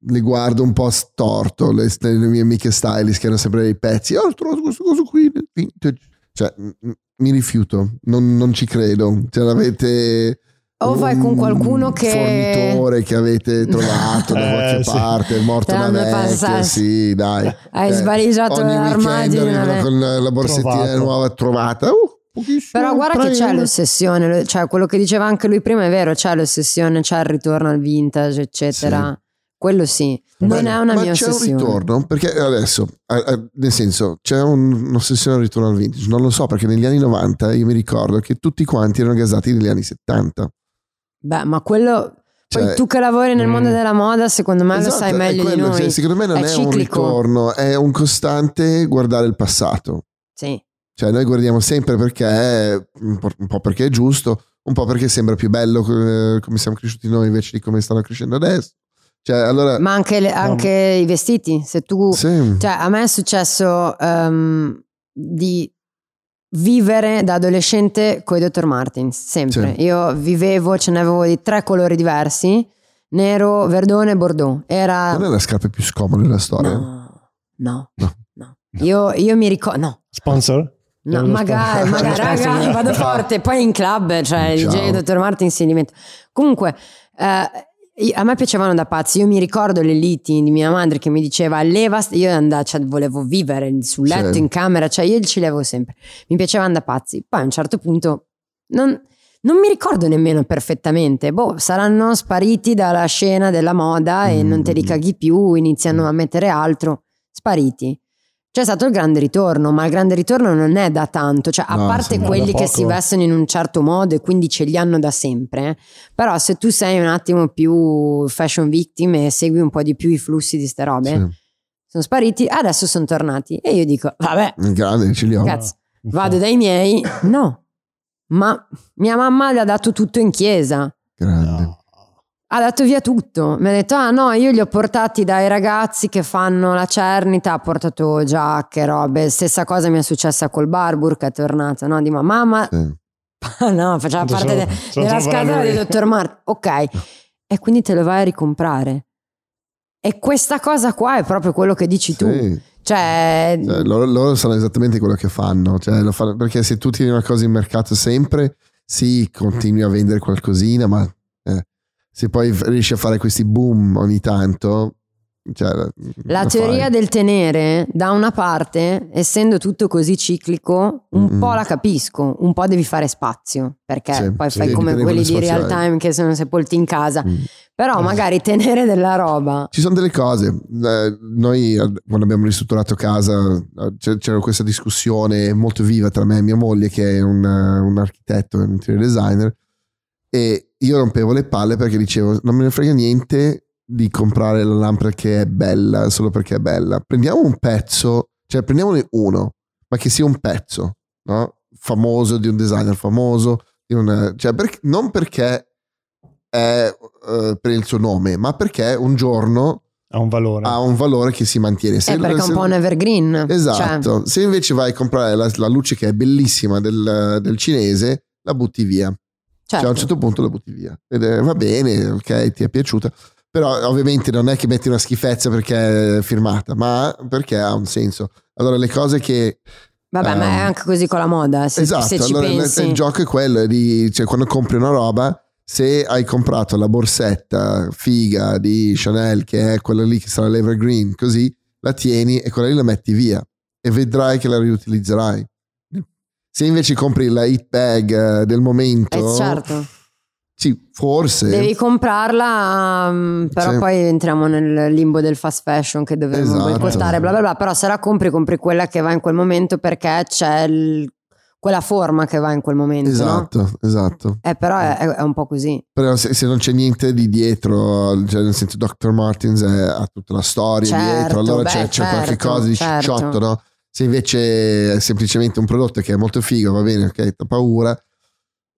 le guardo un po' storto, le, le mie amiche stylist che hanno sempre dei pezzi, oh, ho trovato questo coso qui, vintage." cioè, mh, mi rifiuto, non, non ci credo, cioè, avete... O vai con un qualcuno che- fornitore che avete trovato da Eh, qualche sì. parte, è morto l'hanno vecchia, sì, dai. Hai Eh, svaligiato ogni l'armadio con la, borsettina Trovato. nuova trovata. Uh, Però guarda che c'è l'ossessione, cioè quello che diceva anche lui prima è vero, c'è l'ossessione, c'è il ritorno al vintage, eccetera. Quello sì, non Beh, è una ma mia c'è ossessione. un ritorno perché adesso nel senso c'è un- un'ossessione al ritorno al vintage non lo so perché negli anni 90 io mi ricordo che tutti quanti erano gasati negli anni 70 Beh, ma quello poi Cioè- tu che lavori nel Mm. mondo della moda, secondo me Esatto, lo sai è meglio di quello, noi. cioè, secondo me non è, un ciclico. ritorno è un costante guardare il passato Sì. cioè noi guardiamo sempre perché è un po', un po' perché è giusto un po' perché sembra più bello eh, come siamo cresciuti noi invece di come stanno crescendo adesso cioè allora Ma anche, le- anche i vestiti, se tu sì. Cioè, a me è successo ehm, di vivere da adolescente con i Dr. Martins, sempre. Sì. Io vivevo, ce ne avevo di tre colori diversi, nero, verdone e bordeaux. Era... Non è la scarpa più scomoda della storia? No, no, No. no. Io, io mi ricordo... No, Sponsor? No, magari, magari, raga, vado forte. Poi in club, cioè il Ciao. DJ Dr. Martin si diventa. Comunque, eh, io- a me piacevano da pazzi. Io mi ricordo le liti di mia madre che mi diceva leva, st-" io andavo, cioè, volevo vivere sul letto Sì. in camera, cioè io ci levo sempre. Mi piacevano da pazzi. Poi a un certo punto non, non mi ricordo nemmeno perfettamente. Boh, saranno spariti dalla scena della moda e non te li Mm. caghi più, iniziano a mettere altro. Spariti. C'è stato il grande ritorno, ma il grande ritorno non è da tanto, cioè a No, parte quelli che si vestono in un certo modo e quindi ce li hanno da sempre, però se tu sei un attimo più fashion victim e segui un po' di più i flussi di ste robe, Sì. sono spariti, adesso sono tornati e io dico, vabbè, grande ce li ho. cazzo, vado dai miei, no, ma mia mamma le ha dato tutto in chiesa, Grande. No. Ha dato via tutto. Mi ha detto: Ah, no, io li ho portati dai ragazzi che fanno la cernita. Ha portato giacche, robe. Stessa cosa mi è successa col Barbour che è tornato. No, di ma- mamma, Sì. no, faceva parte solo- de- della scatola di dottor Martin. Ok, e quindi te lo vai a ricomprare. E questa cosa qua è proprio quello che dici tu. Sì. Cioè, Cioè, loro, loro sanno esattamente quello che fanno, cioè, lo fanno- perché se tu tieni una cosa in mercato sempre, sì, continui a vendere qualcosina, ma eh, se poi riesci a fare questi boom ogni tanto, cioè, La teoria fai. del tenere, da una parte, essendo tutto così ciclico, un Mm-mm. po' la capisco, un po' devi fare spazio, perché Sì, poi fai come quelli di real eh. time che sono sepolti in casa. Mm. Però magari tenere della roba. Ci sono delle cose, eh, noi eh, quando abbiamo ristrutturato casa eh, c'era questa discussione molto viva tra me e mia moglie che è un, eh, un architetto, un interior designer e io rompevo le palle perché dicevo non me ne frega niente di comprare la lampada che è bella solo perché è bella. Prendiamo un pezzo, cioè prendiamone uno, ma che sia un pezzo, no? Famoso di un designer famoso, di un- cioè perché- non perché è eh, per il suo nome, ma perché un giorno Ha un valore. ha un valore che si mantiene. Se- Eh, perché è un se- po' un evergreen. Esatto. Cioè, Se invece vai a comprare la, la luce che è bellissima del, del cinese, la butti via. Cioè, a certo. un certo punto la butti via. Ed è, va bene, ok, ti è piaciuta. Però ovviamente non è che metti una schifezza perché è firmata, ma perché ha un senso. Allora le cose che... Vabbè, ma è ehm, anche così con la moda. Se, esatto, se ci allora il- pensi. il gioco è quello, di, cioè quando compri una roba, se hai comprato la borsetta figa di Chanel, che è quella lì che sarà l'Evergreen, così la tieni e quella lì la metti via e vedrai che la riutilizzerai. Se invece compri la hit bag eh, del momento, Eh, certo. sì, forse. Devi comprarla, mm, però Sì. poi entriamo nel limbo del fast fashion che dovremmo Esatto. boicottare, bla bla bla. Però se la compri, compri quella che va in quel momento perché c'è il- quella forma che va in quel momento. no? Esatto, esatto. Eh, però è, è un po' così. Però se, se non c'è niente di dietro, cioè nel senso Dr. Martens è- ha tutta la storia Certo, dietro, allora beh, c'è, c'è qualche certo, cosa di certo. cicciotto, no? Se invece è semplicemente un prodotto che è molto figo, va bene, ok, ho paura,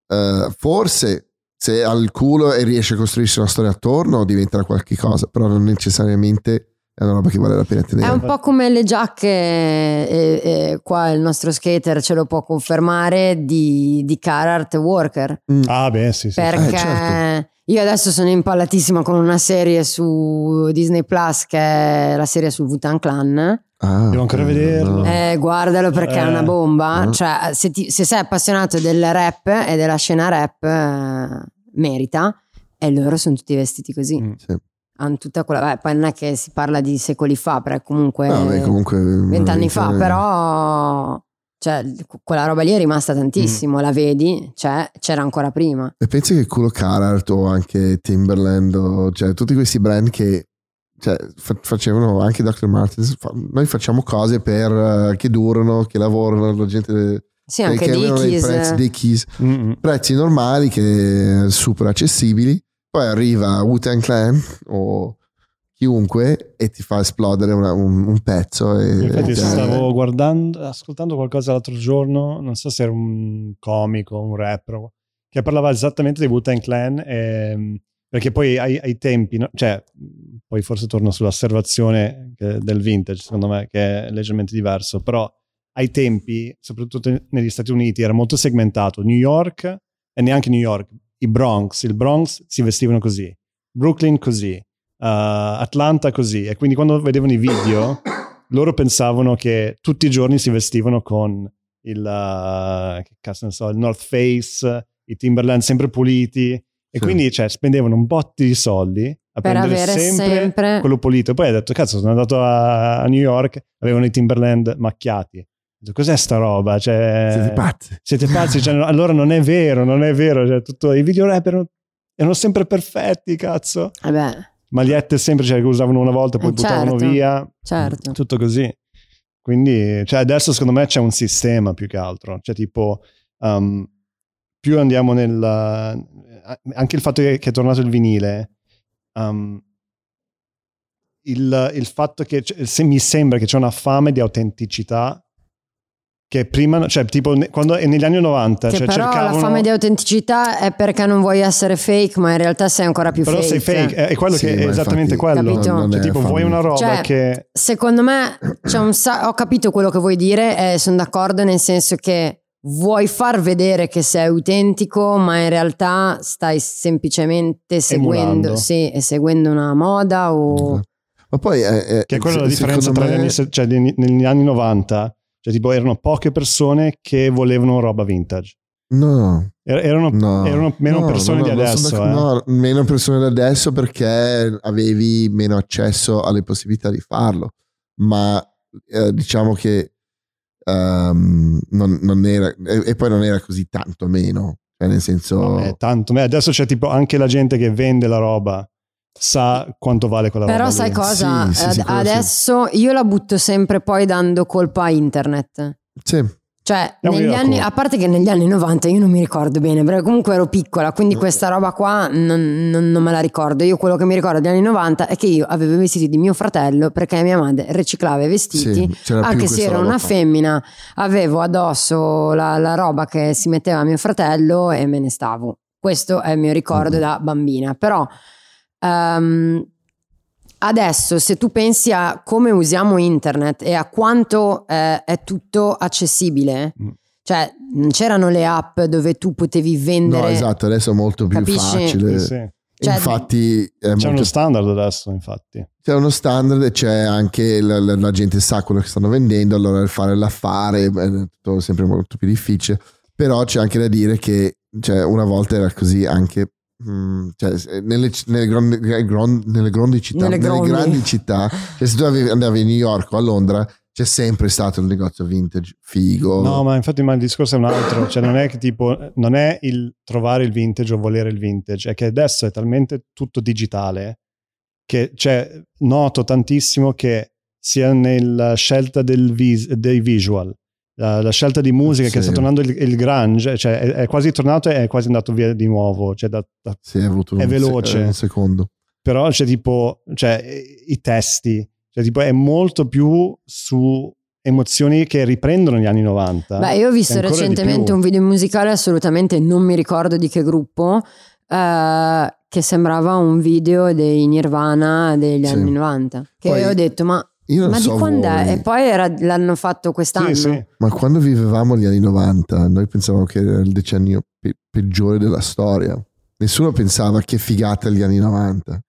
eh, forse se ha il culo e riesce a costruirsi una storia attorno diventerà qualche cosa, però non necessariamente è una roba che vale la pena È tenere. un po' come le giacche, e, e qua il nostro skater ce lo può confermare, di, di Carhartt Worker. Mm. Ah, beh, sì, sì. Perché certo. io adesso sono impallatissima con una serie su Disney Plus che è la serie sul Wutan Clan. Ah, Devo ancora vederlo. no. Eh, guardalo perché è Eh. una bomba. Mm. Cioè, se, ti- se sei appassionato del rap e della scena rap, eh, merita. E loro sono tutti vestiti così. Mm. Sì. Hanno tutta quella. Beh, poi non è che si parla di secoli fa, perché comunque. No, beh, comunque vent'anni fa, però. Cioè, quella roba lì è rimasta tantissimo. La vedi, cioè, c'era ancora prima. E pensi che culo Carhartt o anche Timberland o cioè tutti questi brand che cioè, fa- facevano anche Dr. Martens fa- noi facciamo cose per eh, che durano, che lavorano, la gente Sì, eh, anche che dei Dickies. prezzi Dickies, Mm-mm. prezzi normali che super accessibili. Poi arriva Wu-Tang Clan o chiunque e ti fa esplodere una- un, un pezzo e, Infatti e- stavo guardando, ascoltando qualcosa l'altro giorno, non so se era un comico, un rapper, che parlava esattamente di Wu-Tang Clan, ehm, perché poi ai, ai tempi, no? cioè, poi forse torno sull'osservazione che- del vintage, secondo me, che è leggermente diverso, però ai tempi, soprattutto negli Stati Uniti, era molto segmentato. New York e neanche New York, i Bronx, il Bronx si vestivano così, Brooklyn così, uh, Atlanta così. E quindi quando vedevano i video, loro pensavano che tutti i giorni si vestivano con il, uh, so, il North Face, i Timberland sempre puliti. E sì. quindi cioè, spendevano un botti di soldi a per prendere sempre, sempre, quello pulito. Poi ha detto, cazzo, sono andato a, a New York, avevano i Timberland macchiati. Cos'è sta roba? Cioè, siete pazzi. Siete pazzi? Cioè, allora non è vero, non è vero. Cioè, tutto, I video rap erano, erano sempre perfetti, cazzo. Vabbè. Eh Magliette sempre cioè, che usavano una volta, poi eh, buttavano certo, via. Certo. Tutto così. Quindi, cioè, adesso secondo me c'è un sistema più che altro. Cioè, tipo, um, più andiamo nel... Anche il fatto che, è tornato il vinile, um, il, il, fatto che se mi sembra che c'è una fame di autenticità che prima, cioè tipo quando negli anni 90 che cioè, però cercavano... la fame di autenticità è perché non vuoi essere fake ma in realtà sei ancora più però fake però sei fake. è, quello sì, che è esattamente quello. Capito? cioè tipo vuoi una roba cioè, che secondo me sa- ho capito quello che vuoi dire e sono d'accordo nel senso che vuoi far vedere che sei autentico, ma in realtà stai semplicemente seguendo, sì, seguendo una moda o... Ma poi è, è, che è quella la differenza tra me... gli anni, cioè, negli anni 90, cioè tipo erano poche persone che volevano roba vintage. No. Er-, erano, no, erano meno no, persone no, di adesso. Eh. No, meno persone di adesso perché avevi meno accesso alle possibilità di farlo. Ma eh, diciamo che um, non, non, era, e, e, poi non era così tanto meno, cioè nel senso... No, tanto meno. Adesso c'è tipo anche la gente che vende la roba sa quanto vale quella Però roba. Però sai lì. cosa? Sì, sì, sì, adesso io la butto sempre poi dando colpa a internet. Sì. Cioè, negli anni, a parte che negli anni 90 io non mi ricordo bene, perché comunque ero piccola, quindi questa roba qua non, non, non, me la ricordo. Io quello che mi ricordo degli anni 90 è che io avevo i vestiti di mio fratello perché mia madre riciclava i vestiti, sì, anche se ero una qua. femmina, avevo addosso la, la, roba che si metteva mio fratello e me ne stavo. Questo è il mio ricordo mm. da bambina. Però um, Adesso, se tu pensi a come usiamo internet e a quanto eh, è tutto accessibile, mm. cioè non c'erano le app dove tu potevi vendere. No, esatto, adesso è molto più capisci? facile. Sì. Cioè, infatti, c'è molto... uno standard adesso, infatti. C'è uno standard e c'è anche la, la, la, gente sa quello che stanno vendendo, allora il fare l'affare è tutto sempre molto più difficile. Però c'è anche da dire che cioè, una volta era così anche Mm, cioè, nelle, nelle, grandi, nelle, grandi città, nelle, nelle grandi città, cioè, se tu andavi a New York o a Londra, c'è sempre stato il negozio vintage figo. No, ma infatti ma il discorso è un altro, cioè non è che tipo non è il trovare il vintage o volere il vintage, è che adesso è talmente tutto digitale che cioè, noto tantissimo che sia nella scelta vis, dei visual, la, la, scelta di musica sì. che sta tornando il, il grunge, cioè è, è, quasi tornato e è quasi andato via di nuovo. Cioè da, da, sì, è, è veloce. un secondo. Però c'è tipo, cioè, i testi, cioè tipo è molto più su emozioni che riprendono gli anni 90. Beh, io ho visto recentemente un video musicale, assolutamente non mi ricordo di che gruppo, eh, che sembrava un video dei Nirvana degli sì. anni 90. Che Poi, ho detto, ma Ma so di quando voi. è? E poi era, l'hanno fatto quest'anno. Sì, sì. Ma quando vivevamo gli anni 90, noi pensavamo che era il decennio pe- peggiore della storia. Nessuno pensava che figata gli anni 90.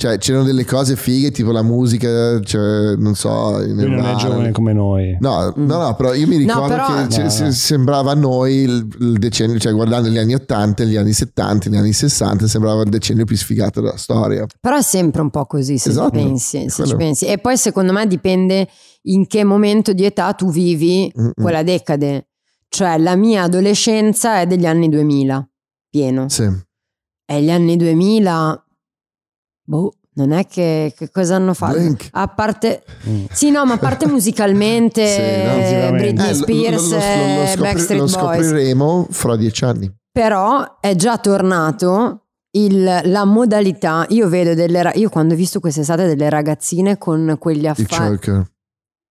Cioè, c'erano delle cose fighe, tipo la musica, cioè, non so. Lui non è giovane come noi. No, mm. no, no, però io mi ricordo no, però... che no, no. sembrava a noi il, il, decennio, cioè guardando gli anni 80, gli anni 70, gli anni 60, sembrava il decennio più sfigato della storia. Però è sempre un po' così, se, esatto, ci, pensi, se ci pensi. E poi secondo me dipende in che momento di età tu vivi Mm-mm. quella decade. Cioè, la mia adolescenza è degli anni 2000, pieno. Sì. E gli anni 2000 Boh, non è che, che cosa hanno fatto? Blink. A parte, sì, no, ma a parte musicalmente, sì, no, Britney eh, Spears, lo, lo, lo, scopri, Backstreet Boys. Lo scopriremo fra dieci anni. Però è già tornato il, la modalità. Io vedo delle, io quando ho visto quest'estate delle ragazzine con quegli affari. Il choker.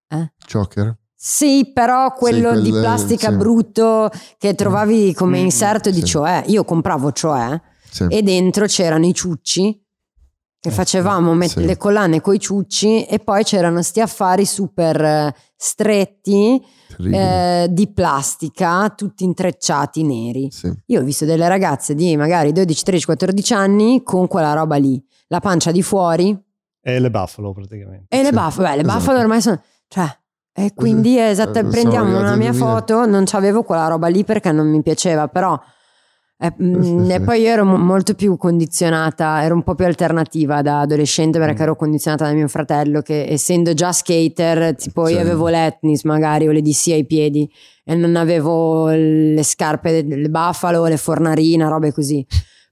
Eh? Choker. Sì, però quello sì, quelle, di plastica sì. brutto che trovavi come mm, inserto di cioè. Io compravo cioè e dentro c'erano i ciucci che facevamo met- le collane coi ciucci e poi c'erano sti affari super eh, stretti eh, di plastica, tutti intrecciati neri. Sì. Io ho visto delle ragazze di magari 12, 13, 14 anni con quella roba lì, la pancia di fuori E le buffalo praticamente. e le Sì, buffalo. Beh, le esatto. buffalo ormai sono... Cioè, e quindi esatto, Eh, prendiamo una mia 2000. foto, non c'avevo quella roba lì perché non mi piaceva, però... eh, mm, sì, e sì. poi io ero mo- molto più condizionata, ero un po' più alternativa da adolescente perché Mm. ero condizionata da mio fratello che essendo già skater, tipo Sì. io avevo l'etnis magari o le DC ai piedi e non avevo le scarpe, le buffalo, le fornarina, robe così.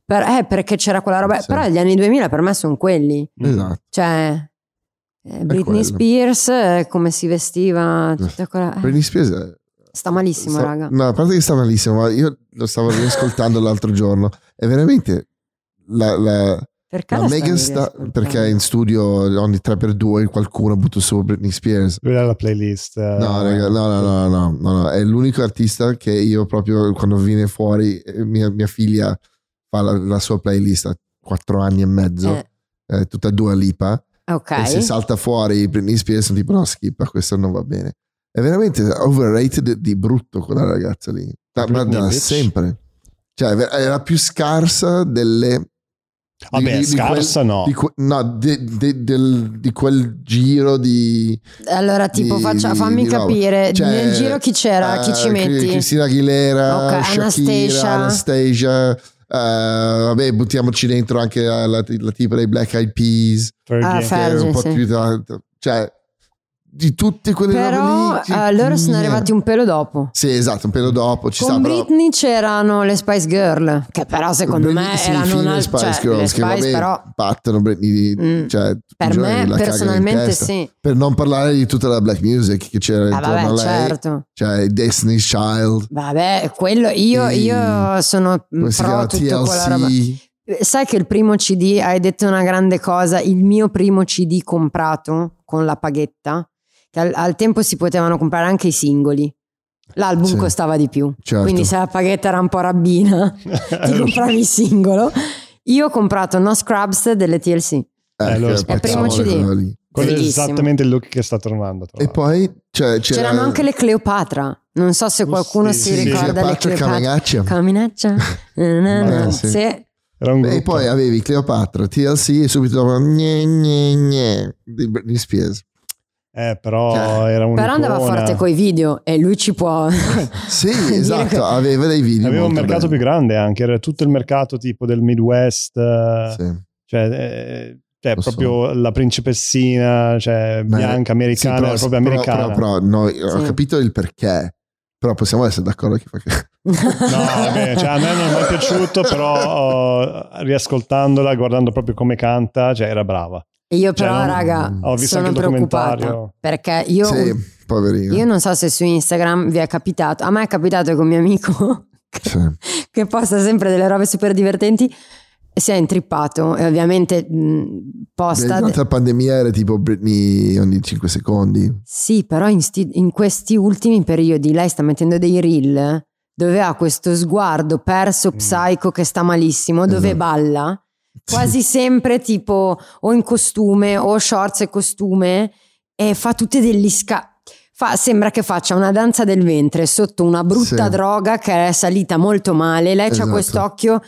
Per- eh, perché c'era quella roba, Sì. però gli anni 2000 per me sono quelli. Esatto. Cioè, eh, Britney. Spears, eh, come si vestiva, tutta quella... eh, Britney Spears è- sta malissimo, sta- raga. No, a parte che sta malissimo, ma io lo stavo riascoltando l'altro giorno. È veramente la, la, Perché la megastar riascoltando? perché in studio ogni 3x2 qualcuno butta su Britney Spears. Quella è la playlist. eh, No, raga, no, no, no, no, no, no, è l'unico artista che io proprio quando viene fuori, eh, mia, mia figlia fa la, la sua playlist a 4 anni e mezzo, Eh, eh, tutta Dua Lipa, ok. e se salta fuori Britney Spears sono tipo no skippa, questo non va bene. È veramente overrated di brutto quella ragazza lì, da, ma da sempre. Cioè è la più scarsa delle... Vabbè, di- di scarsa no. Di, que- no, di, di- del- di quel giro di... Allora, tipo, di- faccia- fammi capire, Cioè, nel giro chi c'era, chi eh, ci metti? Cristina Aguilera, Ok, Shakira, Anastasia. Anastasia. eh, vabbè, buttiamoci dentro anche la, la, la tipa dei Black Eyed Peas, Fergie. Ah, Fergie, un po' sì. più tanto- cioè di tutte quelle Però lì. eh, loro sono arrivati un pelo dopo. Sì, esatto, un pelo dopo. Ci Con sta, però- Britney c'erano le Spice Girl, che però secondo Britney- me sì, erano una Spice cioè, Girls, le che Spice vabbè, però battono Britney, Mm. cioè, per me personalmente sì. Per non parlare di tutta la black music che c'era Ah, intorno a vabbè, lei, certo. cioè Destiny's Child, Vabbè, quello io, E- io sono pro chiama tutto quella roba. TLC, Sai che il primo CD, hai detto una grande cosa, il mio primo CD comprato con la paghetta, che al, al tempo si potevano comprare anche i singoli. L'album Sì. costava di più, Certo. quindi se la paghetta era un po' rabbina, ti compravi il singolo. Io ho comprato No Scrubs delle TLC. Eh, lo che aspettavo. È il primo CD. quello è esattamente il look che sta tornando. tra E poi cioè, c'era, C'erano anche le Cleopatra. Non so se Oh, qualcuno sì, si sì, ricorda le Cleopatra. Caminaccia. Na, na, na. Eh, sì. Sì. Era un E poi avevi Cleopatra, TLC e subito dopo gne, gne, gne, di Britney Spears. Eh, però Cioè, era un Però andava forte coi video e lui ci può. Sì, esatto, aveva dei video. Aveva un mercato belli. più grande anche, era tutto il mercato tipo del Midwest, eh, Sì. cioè, eh, cioè Lo so. proprio la principessina, cioè Beh, bianca, americana, sì, però- proprio però- americana. Però, però noi- ho Sì. capito il perché, però possiamo essere d'accordo che fa che... No, vabbè, cioè, a me non è mai piaciuto, però oh, riascoltandola, guardando proprio come canta, cioè era brava. Io Cioè, però, non- raga, ho visto sono anche il preoccupata documentario. perché io, Sì, poverino. io non so se su Instagram vi è capitato. A me è capitato con mio amico Sì. che posta sempre delle robe super divertenti. e Si è intrippato e ovviamente mh, posta. Durante la pandemia era tipo Britney ogni 5 secondi. Sì, però in, sti- in questi ultimi periodi lei sta mettendo dei reel dove ha questo sguardo perso, Mm. psycho che sta malissimo, dove Esatto. balla quasi sempre tipo o in costume o shorts e costume e fa tutte degli sca... Fa, sembra che faccia una danza del ventre sotto una brutta Sì. droga che è salita molto male. Lei Esatto. ha quest'occhio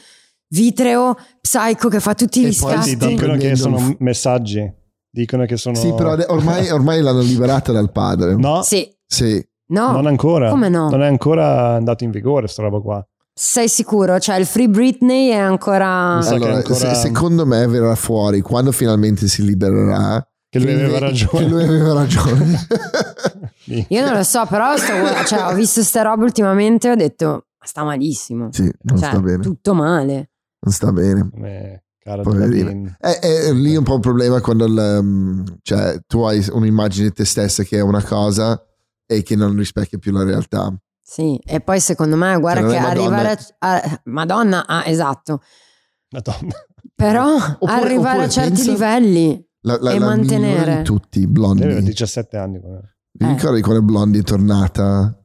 vitreo, psycho che fa tutti E gli poi sta scatti. dicono che sono messaggi, dicono che sono... Sì, però ormai, ormai l'hanno liberata dal padre. No, Sì, Sì. no, non ancora. come no? Non è ancora andato in vigore sta roba qua. Sei sicuro? Cioè il Free Britney è ancora... Allora, ancora- se- secondo me verrà fuori quando finalmente si libererà. Che lui aveva ragione. Che lui aveva ragione. Io non lo so, però sto cioè, ho visto ste robe ultimamente e ho detto, ma sta malissimo. sì, non Cioè, sta bene. tutto male. Non sta bene. Come cara Poverina. Delevingne. È, è lì un po' il problema quando il, um, cioè, tu hai un'immagine di te stessa che è una cosa e che non rispecchia più la realtà. Sì, e poi secondo me, guarda Cioè, che è arrivare a, a- Madonna, ah, esatto. Madonna. Però Oppure- arrivare oppure a certi livelli. La, la, E la mantenere. tutti, Lei Blondie. aveva Mi 17 anni. quando- ricordi quando Blondie è tornata?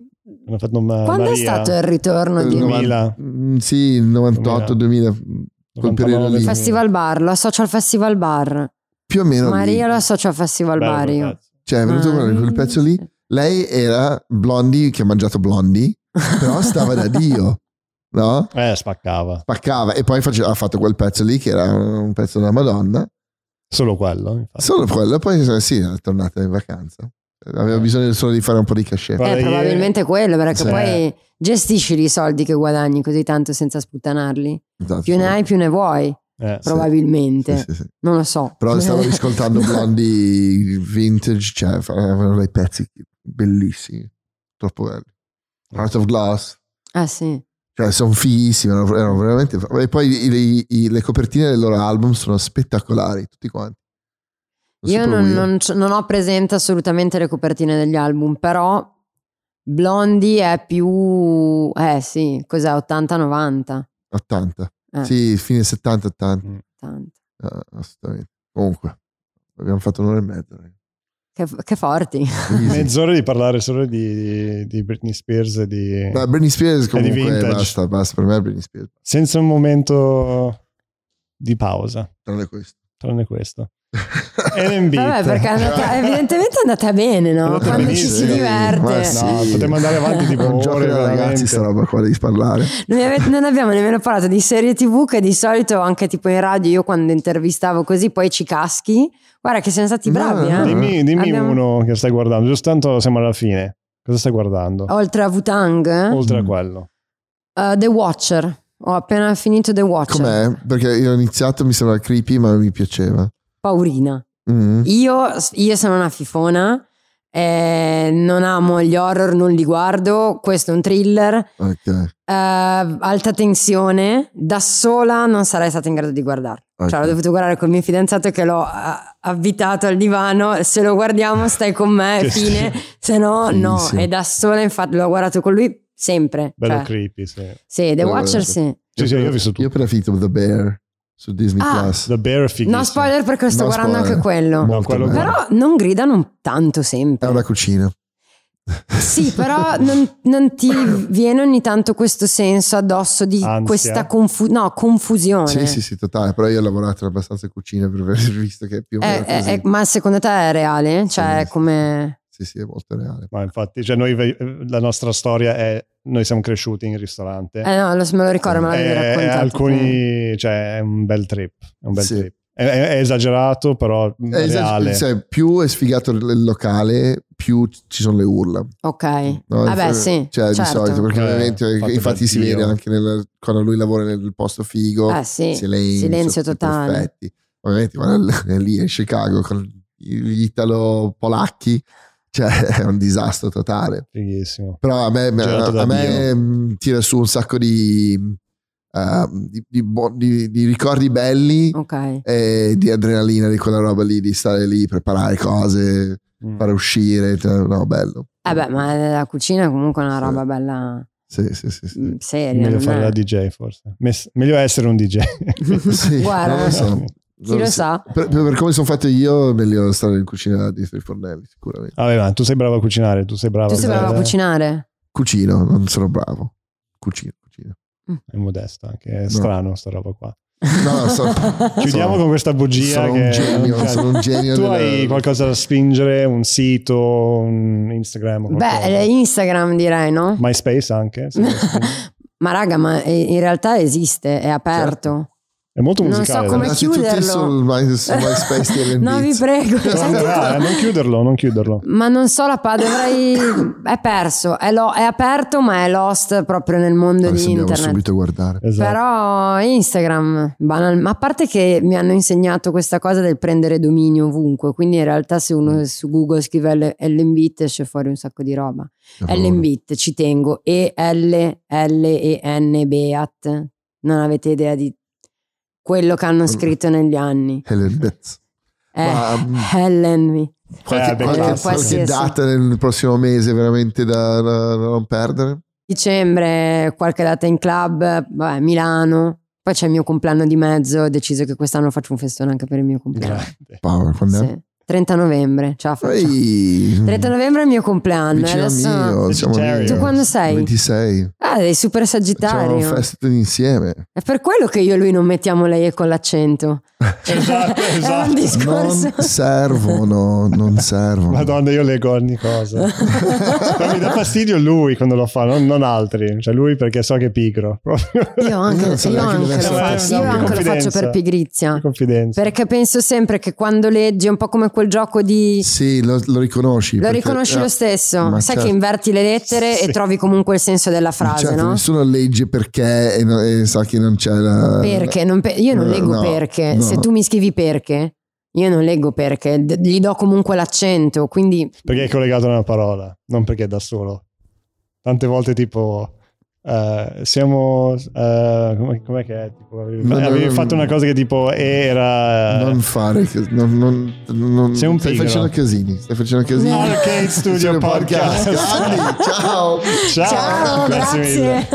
Hanno fatto una Quando è Maria, stato il ritorno Il di 2000. Mm, sì, il 98, 2000, quel 99, periodo lì. Festival Bar? Lo associo al Festival Bar. Più o meno lì. Maria lo associo al Festival Bello Bar quel io. Cioè, è venuto fuori quel pezzo lì. Lei era Blondie che ha mangiato Blondie, però stava da Dio. No? Eh, spaccava. Spaccava e poi face- ha fatto quel pezzo lì che era un pezzo della Madonna. Solo quello, infatti. Solo quello, poi sì, è tornata in vacanza. Aveva bisogno solo di fare un po' di cachet. Eh, probabilmente quello, perché Sì. poi gestisci i soldi che guadagni così tanto senza sputtanarli. Esatto. Più ne hai, più ne vuoi, Eh, probabilmente. Sì, sì, sì. Non lo so. Però stavo riscoltando Blondie vintage, cioè avevano dei pezzi bellissimi, troppo belli. Heart of Glass, Ah sì. cioè sono fighissimi, erano, erano veramente... E poi i- i- le copertine del loro album sono spettacolari, tutti quanti. Sono Io non, non non ho presente assolutamente le copertine degli album, però Blondie è più... Eh sì, cos'è? 80-90. 80. Eh. Sì, fine 70-80. Tanto. eh, assolutamente. Comunque, abbiamo fatto un'ora e mezza. ragazzi. Che, che forti. Mezz'ora di parlare solo di, di Britney Spears e di... Ma Britney Spears comunque vintage. basta, basta, per me è Britney Spears. Senza un momento di pausa, Tranne questo. tranne questo. NB. Vabbè, perché è andata- evidentemente è andata bene, no? andata Quando ci si diverte. sì. No, potremmo andare avanti tipo Non gioco da ragazzi sta roba qua devi parlare. Non, mi ave- non abbiamo nemmeno parlato di serie tv che di solito anche tipo in radio io quando intervistavo così poi ci caschi. Guarda che siamo stati bravi, no, eh? Dimmi, dimmi Abbiamo- uno che stai guardando, giusto tanto siamo alla fine. Cosa stai guardando? Oltre a Wu-Tang, eh? Oltre a quello. Uh, The Watcher. Ho appena finito The Watcher. Com'è? Perché io ho iniziato, mi sembrava creepy, ma mi piaceva. Paurina. Mm. Io, io sono una fifona. eh, non amo gli horror, non li guardo. Questo è un thriller. Ok, eh, alta tensione. Da sola non sarei stata in grado di guardarlo. ok. Cioè, l'ho dovuto guardare col mio fidanzato che l'ho eh, avvitato al divano. Se lo guardiamo, stai con me, fine. Se no, no. E da sola, infatti, l'ho guardato con lui sempre. Bello Cioè, creepy, sì. sì, The Watcher, sì. Sì, sì, io ho visto tutto. Io ho appena finito The Bear su Disney Ah. Plus. The Bear è. No spoiler perché sto No guardando spoiler. anche quello. Molto quello-. Però non gridano tanto sempre. È una cucina. Sì, però non, non ti viene ogni tanto questo senso addosso di Ansia. questa confu- no, confusione. Sì, sì, sì, totale. Però io ho lavorato abbastanza in cucina per aver visto che è più o meno È- è- così. è- ma secondo te è reale? Cioè, sì, come... Sì, sì, è molto reale. Ma infatti, cioè noi, la nostra storia è noi siamo cresciuti in ristorante. Eh no, lo, me lo ricordo, me l'avevi E raccontato. alcuni, cioè, è un bel trip. È un bel Sì. trip. È, è- è esagerato, però È esager- reale. cioè, più è sfigato il locale, più ci sono le urla. Ok. No? Vabbè, Cioè, sì. Cioè, certo. di solito, perché Eh, ovviamente, infatti si vede anche nel- quando lui lavora nel posto figo, Eh sì, silenzio, silenzio totale. perfetti. Ovviamente quando è lì in Chicago con gli italo-polacchi, cioè è un disastro totale. Fighissimo. Però a me, a me mh, tira su un sacco di, uh, di, di di- di ricordi belli Ok. e di adrenalina di quella roba lì, di stare lì, preparare cose, Mm. fare uscire, cioè, no, bello. Eh beh, ma la cucina è comunque una Sì. roba bella Sì, sì, sì. sì. mm, seria. Meglio fare è- la DJ forse. Meglio essere un DJ. Sì, Guarda. so. Chi lo sa? Per, per come sono fatto io, è meglio stare in cucina dietro i fornelli, sicuramente. Vabbè, ma tu sei bravo a cucinare, tu sei bravo Tu sei bravo a fare- cucinare? Cucino, non sono bravo. Cucino, cucino. È modesto anche, è strano sta roba qua. No, no, so- Chiudiamo sono- con questa bugia sono che un genio, cioè, sono un genio Tu della- hai qualcosa da spingere, un sito, un Instagram? Beh, Instagram direi, no? MySpace anche. Ma raga, ma in realtà esiste, è aperto. È molto Non so musicale. come tutti chiuderlo. su MySpace No, vi prego. Ah, non chiuderlo, non chiuderlo. Ma non so la pa, dovrei... È perso, è, lo- è aperto ma è lost proprio nel mondo Adesso di internet. subito a guardare. Esatto. Però Instagram, banal, ma a parte che mi hanno insegnato questa cosa del prendere dominio ovunque, quindi in realtà se Mm. uno su Google scrive L- Ellenbit esce fuori un sacco di roba. Ellenbit, ci tengo, E L L E N Beat. Non avete idea di quello che hanno scritto negli anni. Helen Betts. Eh, Ma, mm, Helen. Qualche, Eh, qualche- classico. qualche data nel prossimo mese veramente da, da- da non perdere? Dicembre, qualche data in club, vabbè, Milano. Poi c'è il mio compleanno di mezzo, ho deciso che quest'anno faccio un festone anche per il mio compleanno. Grande. Power, quando è? Sì. 30 novembre, faccio. Ehi, 30 novembre è il mio compleanno. vicino al Adesso... mio, siamo lì. Tu quando sei? 26. Eh, Ah, dei super sagittario. Facciamo festa insieme. È per quello che io e lui non mettiamo lei con l'accento. Esatto, È un esatto. discorso. Non servono, non servono. Madonna, io leggo ogni cosa. Mi dà fastidio lui quando lo fa, non, non altri. Cioè lui perché so che è pigro. Io anche, so io anche lo faccio, io anche lo faccio per pigrizia. Confidenza. Perché penso sempre che quando leggi è un po' come quel gioco di... Sì, lo, lo riconosci. Lo perché- riconosci eh, lo stesso. ma Sai certo. che inverti le lettere Sì. e trovi comunque il senso della frase, certo, no? Nessuno legge perché e, no- e sa che non c'è la... Perché? Non pe- io non No, leggo no, perché. no. Se tu mi scrivi perché, io non leggo perché. D- gli do comunque l'accento. Quindi Perché è collegato a una parola, non perché è da solo. Tante volte tipo... eh, siamo eh, come, com'è che è Tipo, avevi, No, no, avevi no, fatto no. una cosa che tipo era Non fare, non, non, non- Sei un stai pigro. facendo casini, stai facendo casini. Arcade Studio Podcast. Andy, ciao. ciao, ciao, mille. grazie.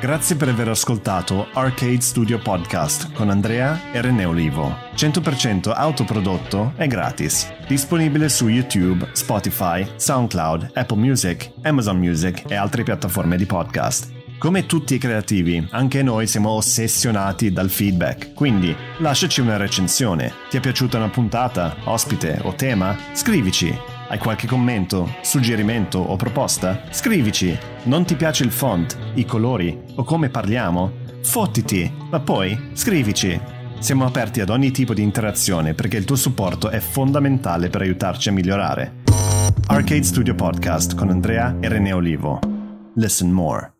Grazie per aver ascoltato Arcade Studio Podcast con Andrea e René Olivo. 100% autoprodotto e gratis. Disponibile su YouTube, Spotify, SoundCloud, Apple Music, Amazon Music e altre piattaforme di podcast. Come tutti i creativi, anche noi siamo ossessionati dal feedback, quindi lasciaci una recensione. Ti è piaciuta una puntata, ospite o tema? Scrivici. Hai qualche commento, suggerimento o proposta? Scrivici. Non ti piace il font, i colori o come parliamo? Fottiti, ma poi scrivici. Siamo aperti ad ogni tipo di interazione perché il tuo supporto è fondamentale per aiutarci a migliorare. Arcade Studio Podcast con Andrea e René Olivo. Listen more.